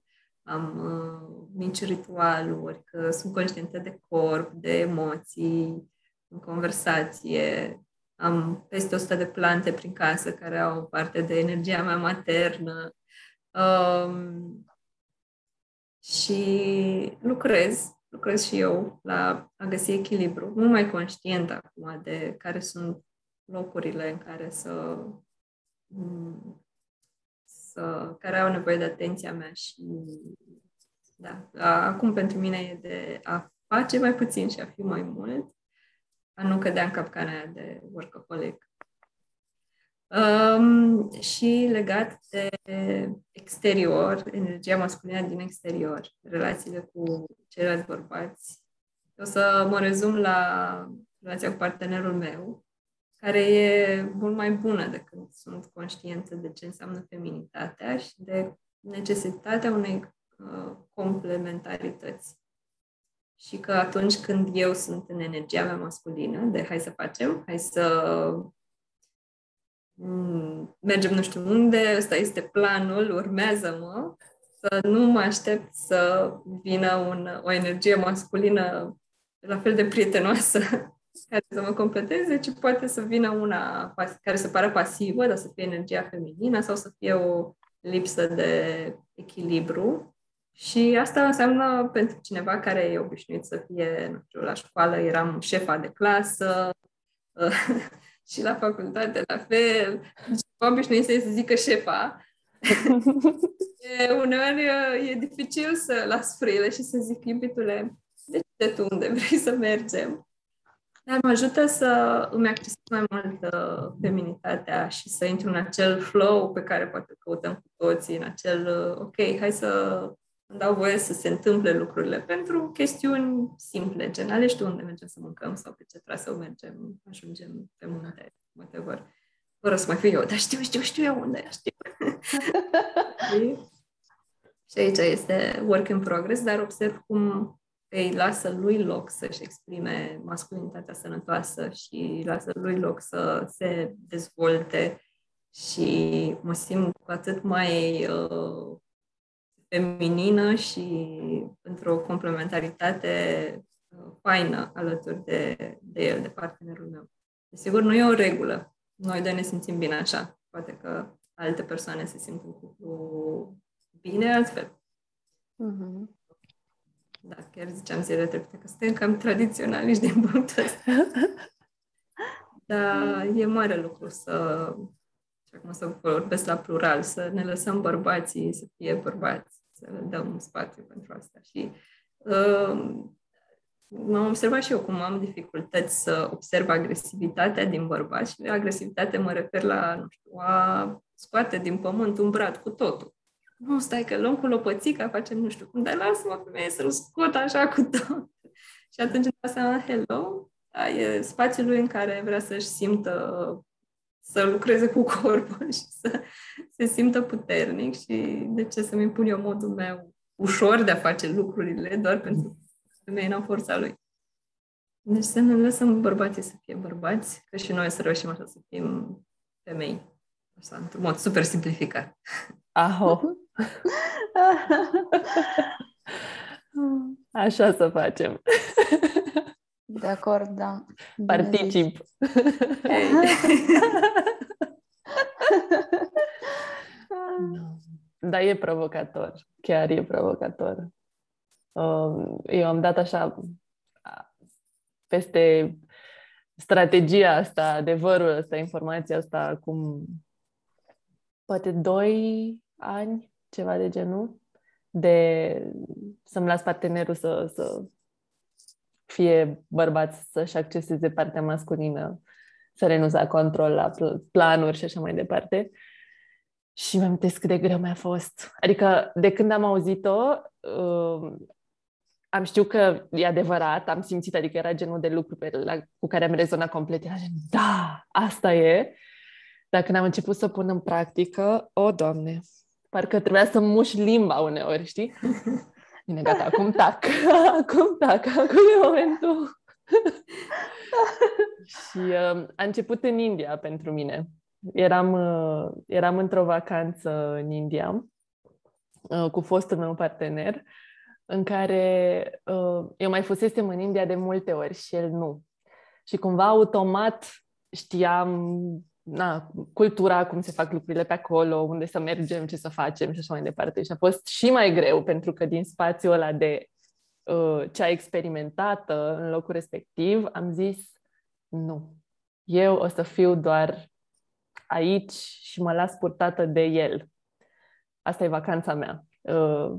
am uh, mici ritualuri, că sunt conștientă de corp, de emoții, în conversație. Am peste 100 de plante prin casă care au parte de energia mea maternă. Um, și lucrez, lucrez și eu la a găsi echilibru, mult mai conștient acum de care sunt locurile în care să, să care au nevoie de atenția mea și da, acum pentru mine e de a face mai puțin și a fi mai mult, a nu cădea în capcana aia de workaholic Um, și legat de exterior, energia masculină din exterior, relațiile cu ceilalți bărbați. O să mă rezum la relația cu partenerul meu, care e mult mai bună decât sunt conștientă de ce înseamnă feminitatea și de necesitatea unei uh, complementarități. Și că atunci când eu sunt în energia mea masculină, de hai să facem, hai să Mm, mergem nu știu unde, ăsta este planul, urmează-mă, să nu mă aștept să vină un, o energie masculină la fel de prietenoasă [LAUGHS] care să mă completeze, ci poate să vină una care să pară pasivă, dar să fie energia feminină sau să fie o lipsă de echilibru. Și asta înseamnă pentru cineva care e obișnuit să fie, nu știu, la școală eram șefa de clasă [LAUGHS] și la facultate la fel. Obișnuit să zică șefa. [LAUGHS] e, uneori e, e dificil să las frâile și să zic, iubitule, de ce tu unde vrei să mergem? Dar mă ajută să îmi accesez mai mult uh, feminitatea și să intru în acel flow pe care poate căutăm cu toții, în acel, uh, ok, hai să îmi dau voie să se întâmple lucrurile pentru chestiuni simple, gen, alegi tu unde mergem să mâncăm sau pe ce traseu mergem, ajungem pe munte, whatever. Fără să mai fiu eu, dar știu, știu, știu eu unde, știu. [LAUGHS] și aici este work in progress, dar observ cum îi lasă lui loc să-și exprime masculinitatea sănătoasă și lasă lui loc să se dezvolte și mă simt cu atât mai uh, feminină și într-o complementaritate uh, faină alături de, de el, de partenerul meu. Desigur, nu e o regulă. Noi doi ne simțim bine așa. Poate că alte persoane se simt în cuplu bine altfel. Mm-hmm. Da, chiar ziceam zilele trecute că suntem cam tradiționaliști din punctul ăsta. [LAUGHS] Dar e mare lucru să, și acum să vorbesc la plural, să ne lăsăm bărbații să fie bărbați, să le dăm spațiu pentru asta. Și uh, m-am observat și eu cum am dificultăți să observ agresivitatea din bărbați și agresivitate mă refer la, nu știu, a scoate din pământ un brad cu totul nu, stai că luăm cu lopățica, facem nu știu cum, dar lasă-mă femeie să-l scot așa cu tot. și atunci îmi dau seama, hello, da, e spațiul lui în care vrea să-și simtă, să lucreze cu corpul [LAUGHS] și să se simtă puternic și de ce să-mi impun eu modul meu ușor de a face lucrurile doar pentru că femeia n-au forța lui. Deci să ne lăsăm bărbații să fie bărbați, că și noi să reușim așa să fim femei. Așa, într-un mod super simplificat. Aho. [LAUGHS] Așa să facem. [LAUGHS] De acord, da. Particip. [LAUGHS] da, e provocator. Chiar e provocator. Um, eu am dat așa peste strategia asta, adevărul ăsta, informația asta acum poate doi ani ceva de genul, de să-mi las partenerul să, să fie bărbat, să-și acceseze partea masculină, să renunțe la control, la planuri și așa mai departe. Și mi-am cât de greu mi-a fost. Adică, de când am auzit-o, uh, am știut că e adevărat, am simțit, adică era genul de lucru pe la, cu care am rezonat complet. Era gen, da, asta e. Dar când am început să pun în practică, o, Doamne, Parcă trebuia să muși limba uneori, știi? [LAUGHS] Bine, gata, acum tac, [LAUGHS] acum tac, acum e momentul. [LAUGHS] și uh, a început în India pentru mine. Eram, uh, eram într-o vacanță în India uh, cu fostul meu partener, în care uh, eu mai fusesem în India de multe ori și el nu. Și cumva automat știam na, cultura, cum se fac lucrurile pe acolo, unde să mergem, ce să facem și așa mai departe. Și a fost și mai greu, pentru că din spațiul ăla de uh, cea experimentată în locul respectiv, am zis nu. Eu o să fiu doar aici și mă las purtată de el. Asta e vacanța mea. Uh,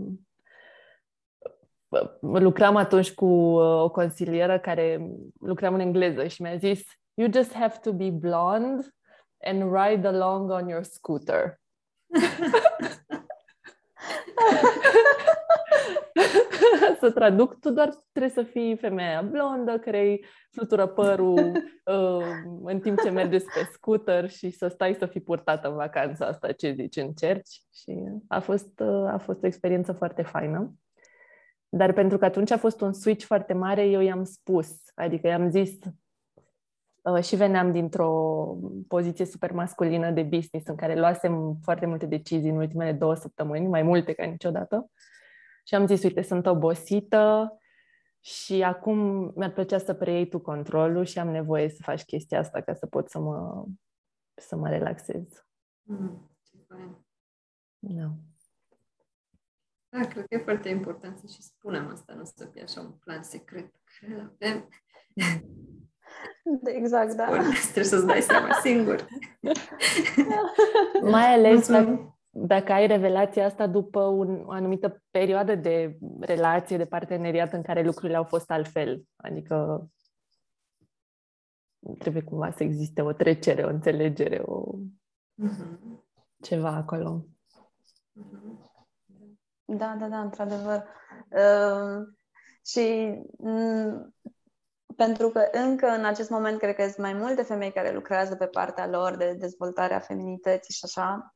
lucram atunci cu uh, o consilieră care lucram în engleză și mi-a zis You just have to be blonde and ride along on your scooter. [LAUGHS] [LAUGHS] să traduc, tu doar trebuie să fii femeia blondă care flutură părul uh, [LAUGHS] în timp ce mergeți pe scooter și să stai să fii purtată în vacanța asta, ce zici, încerci. Și a fost, uh, a fost o experiență foarte faină. Dar pentru că atunci a fost un switch foarte mare, eu i-am spus, adică i-am zis, Uh, și veneam dintr-o poziție super masculină de business în care luasem foarte multe decizii în ultimele două săptămâni, mai multe ca niciodată. Și am zis, uite, sunt obosită, și acum mi-ar plăcea să preiei tu controlul și am nevoie să faci chestia asta ca să pot să mă, să mă relaxez. Mm, ce fain. Da. Da, cred că e foarte important să și spunem asta, nu să fie așa un plan secret pe care îl avem. Exact, da. Bun, trebuie să-ți dai seama [LAUGHS] singur. [LAUGHS] Mai ales dacă, dacă ai revelația asta după un, o anumită perioadă de relație, de parteneriat în care lucrurile au fost altfel. Adică trebuie cumva să existe o trecere, o înțelegere, o Mm-hmm. ceva acolo. Mm-hmm. Da, da, da, într-adevăr. Uh, și mm, pentru că încă în acest moment cred că sunt mai multe femei care lucrează pe partea lor de dezvoltarea feminității și așa,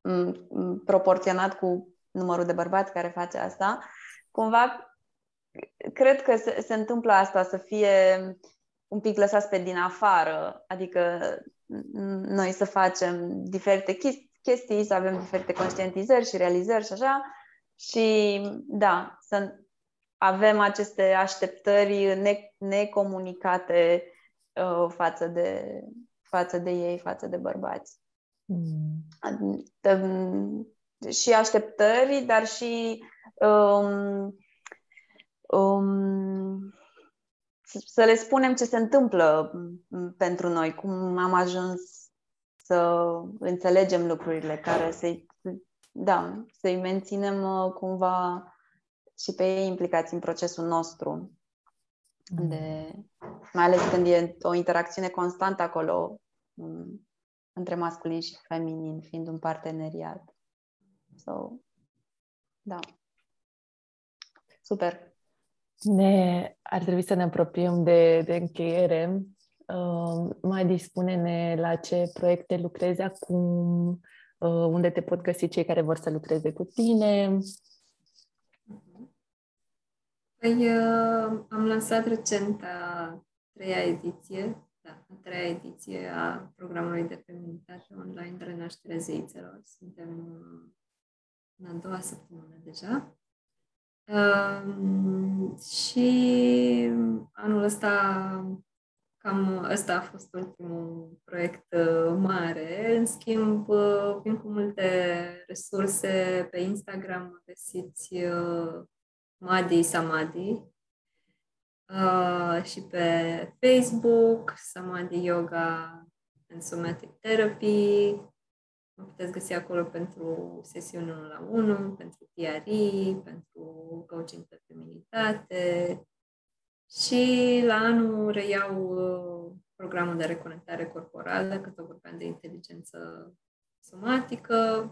mm, mm, proporționat cu numărul de bărbați care face asta, cumva cred că se, se întâmplă asta, să fie un pic lăsați pe din afară, adică mm, noi să facem diferite chestii, chestii, să avem diferite conștientizări și realizări și așa. Și da, să avem aceste așteptări ne- necomunicate uh, față, de, față de ei, față de bărbați. Mm. Și așteptări, dar și um, um, să le spunem ce se întâmplă pentru noi, cum am ajuns să înțelegem lucrurile, care să-i, da, să-i menținem uh, cumva și pe ei implicați în procesul nostru. De, mai ales când e o interacțiune constantă acolo um, între masculin și feminin, fiind un parteneriat. So, da. Super. Ne, ar trebui să ne apropiem de, de încheiere. Uh, mai dispune-ne la ce proiecte lucrezi acum, uh, unde te pot găsi cei care vor să lucreze cu tine. Păi, uh, am lansat recent a treia ediție, da, a treia ediție a programului de feminitate online de renaștere zeițelor. Suntem uh, în a doua săptămână deja. Uh, și anul ăsta Cam ăsta a fost ultimul proiect uh, mare. În schimb, uh, vin cu multe resurse pe Instagram, găsiți uh, Madi Samadhi. Și pe Facebook, Samadhi Yoga and Somatic Therapy. Mă puteți găsi acolo pentru sesiuni 1 la 1, pentru TRI, pentru coaching pe feminitate, și la anul reiau uh, programul de reconectare corporală, cât o vorbeam de inteligență somatică.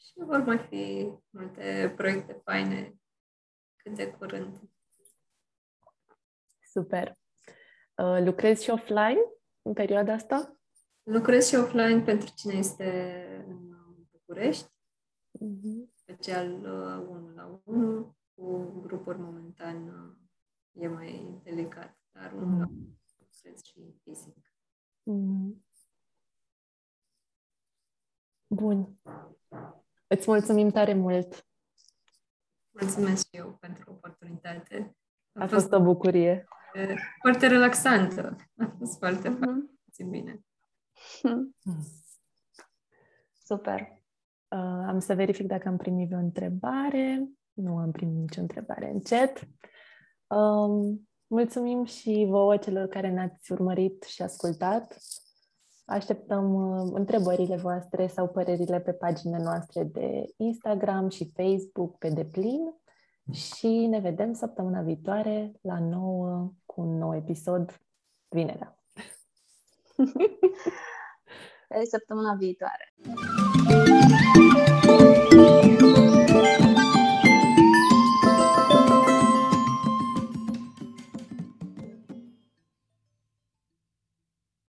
Și vor mai fi multe proiecte faine cât de curând. Super. Uh, lucrezi și offline în perioada asta? Lucrez și offline pentru cine este în București, uh-huh. special uh, unul la unul, cu grupuri momentan uh, e mai delicat, dar un mm. cred și fizic. Mm. Bun. Îți mulțumim tare mult. Mulțumesc și eu pentru oportunitate. A, A fost, fost o bucurie. Foarte relaxantă. A fost foarte mm-hmm. foarte bine. [LAUGHS] Super. Uh, am să verific dacă am primit o întrebare. Nu am primit nicio întrebare în chat. Um, mulțumim și vouă celor care ne-ați urmărit și ascultat. Așteptăm uh, întrebările voastre sau părerile pe paginile noastre de Instagram și Facebook pe deplin și ne vedem săptămâna viitoare la nouă cu un nou episod vinerea. [LAUGHS] săptămâna viitoare.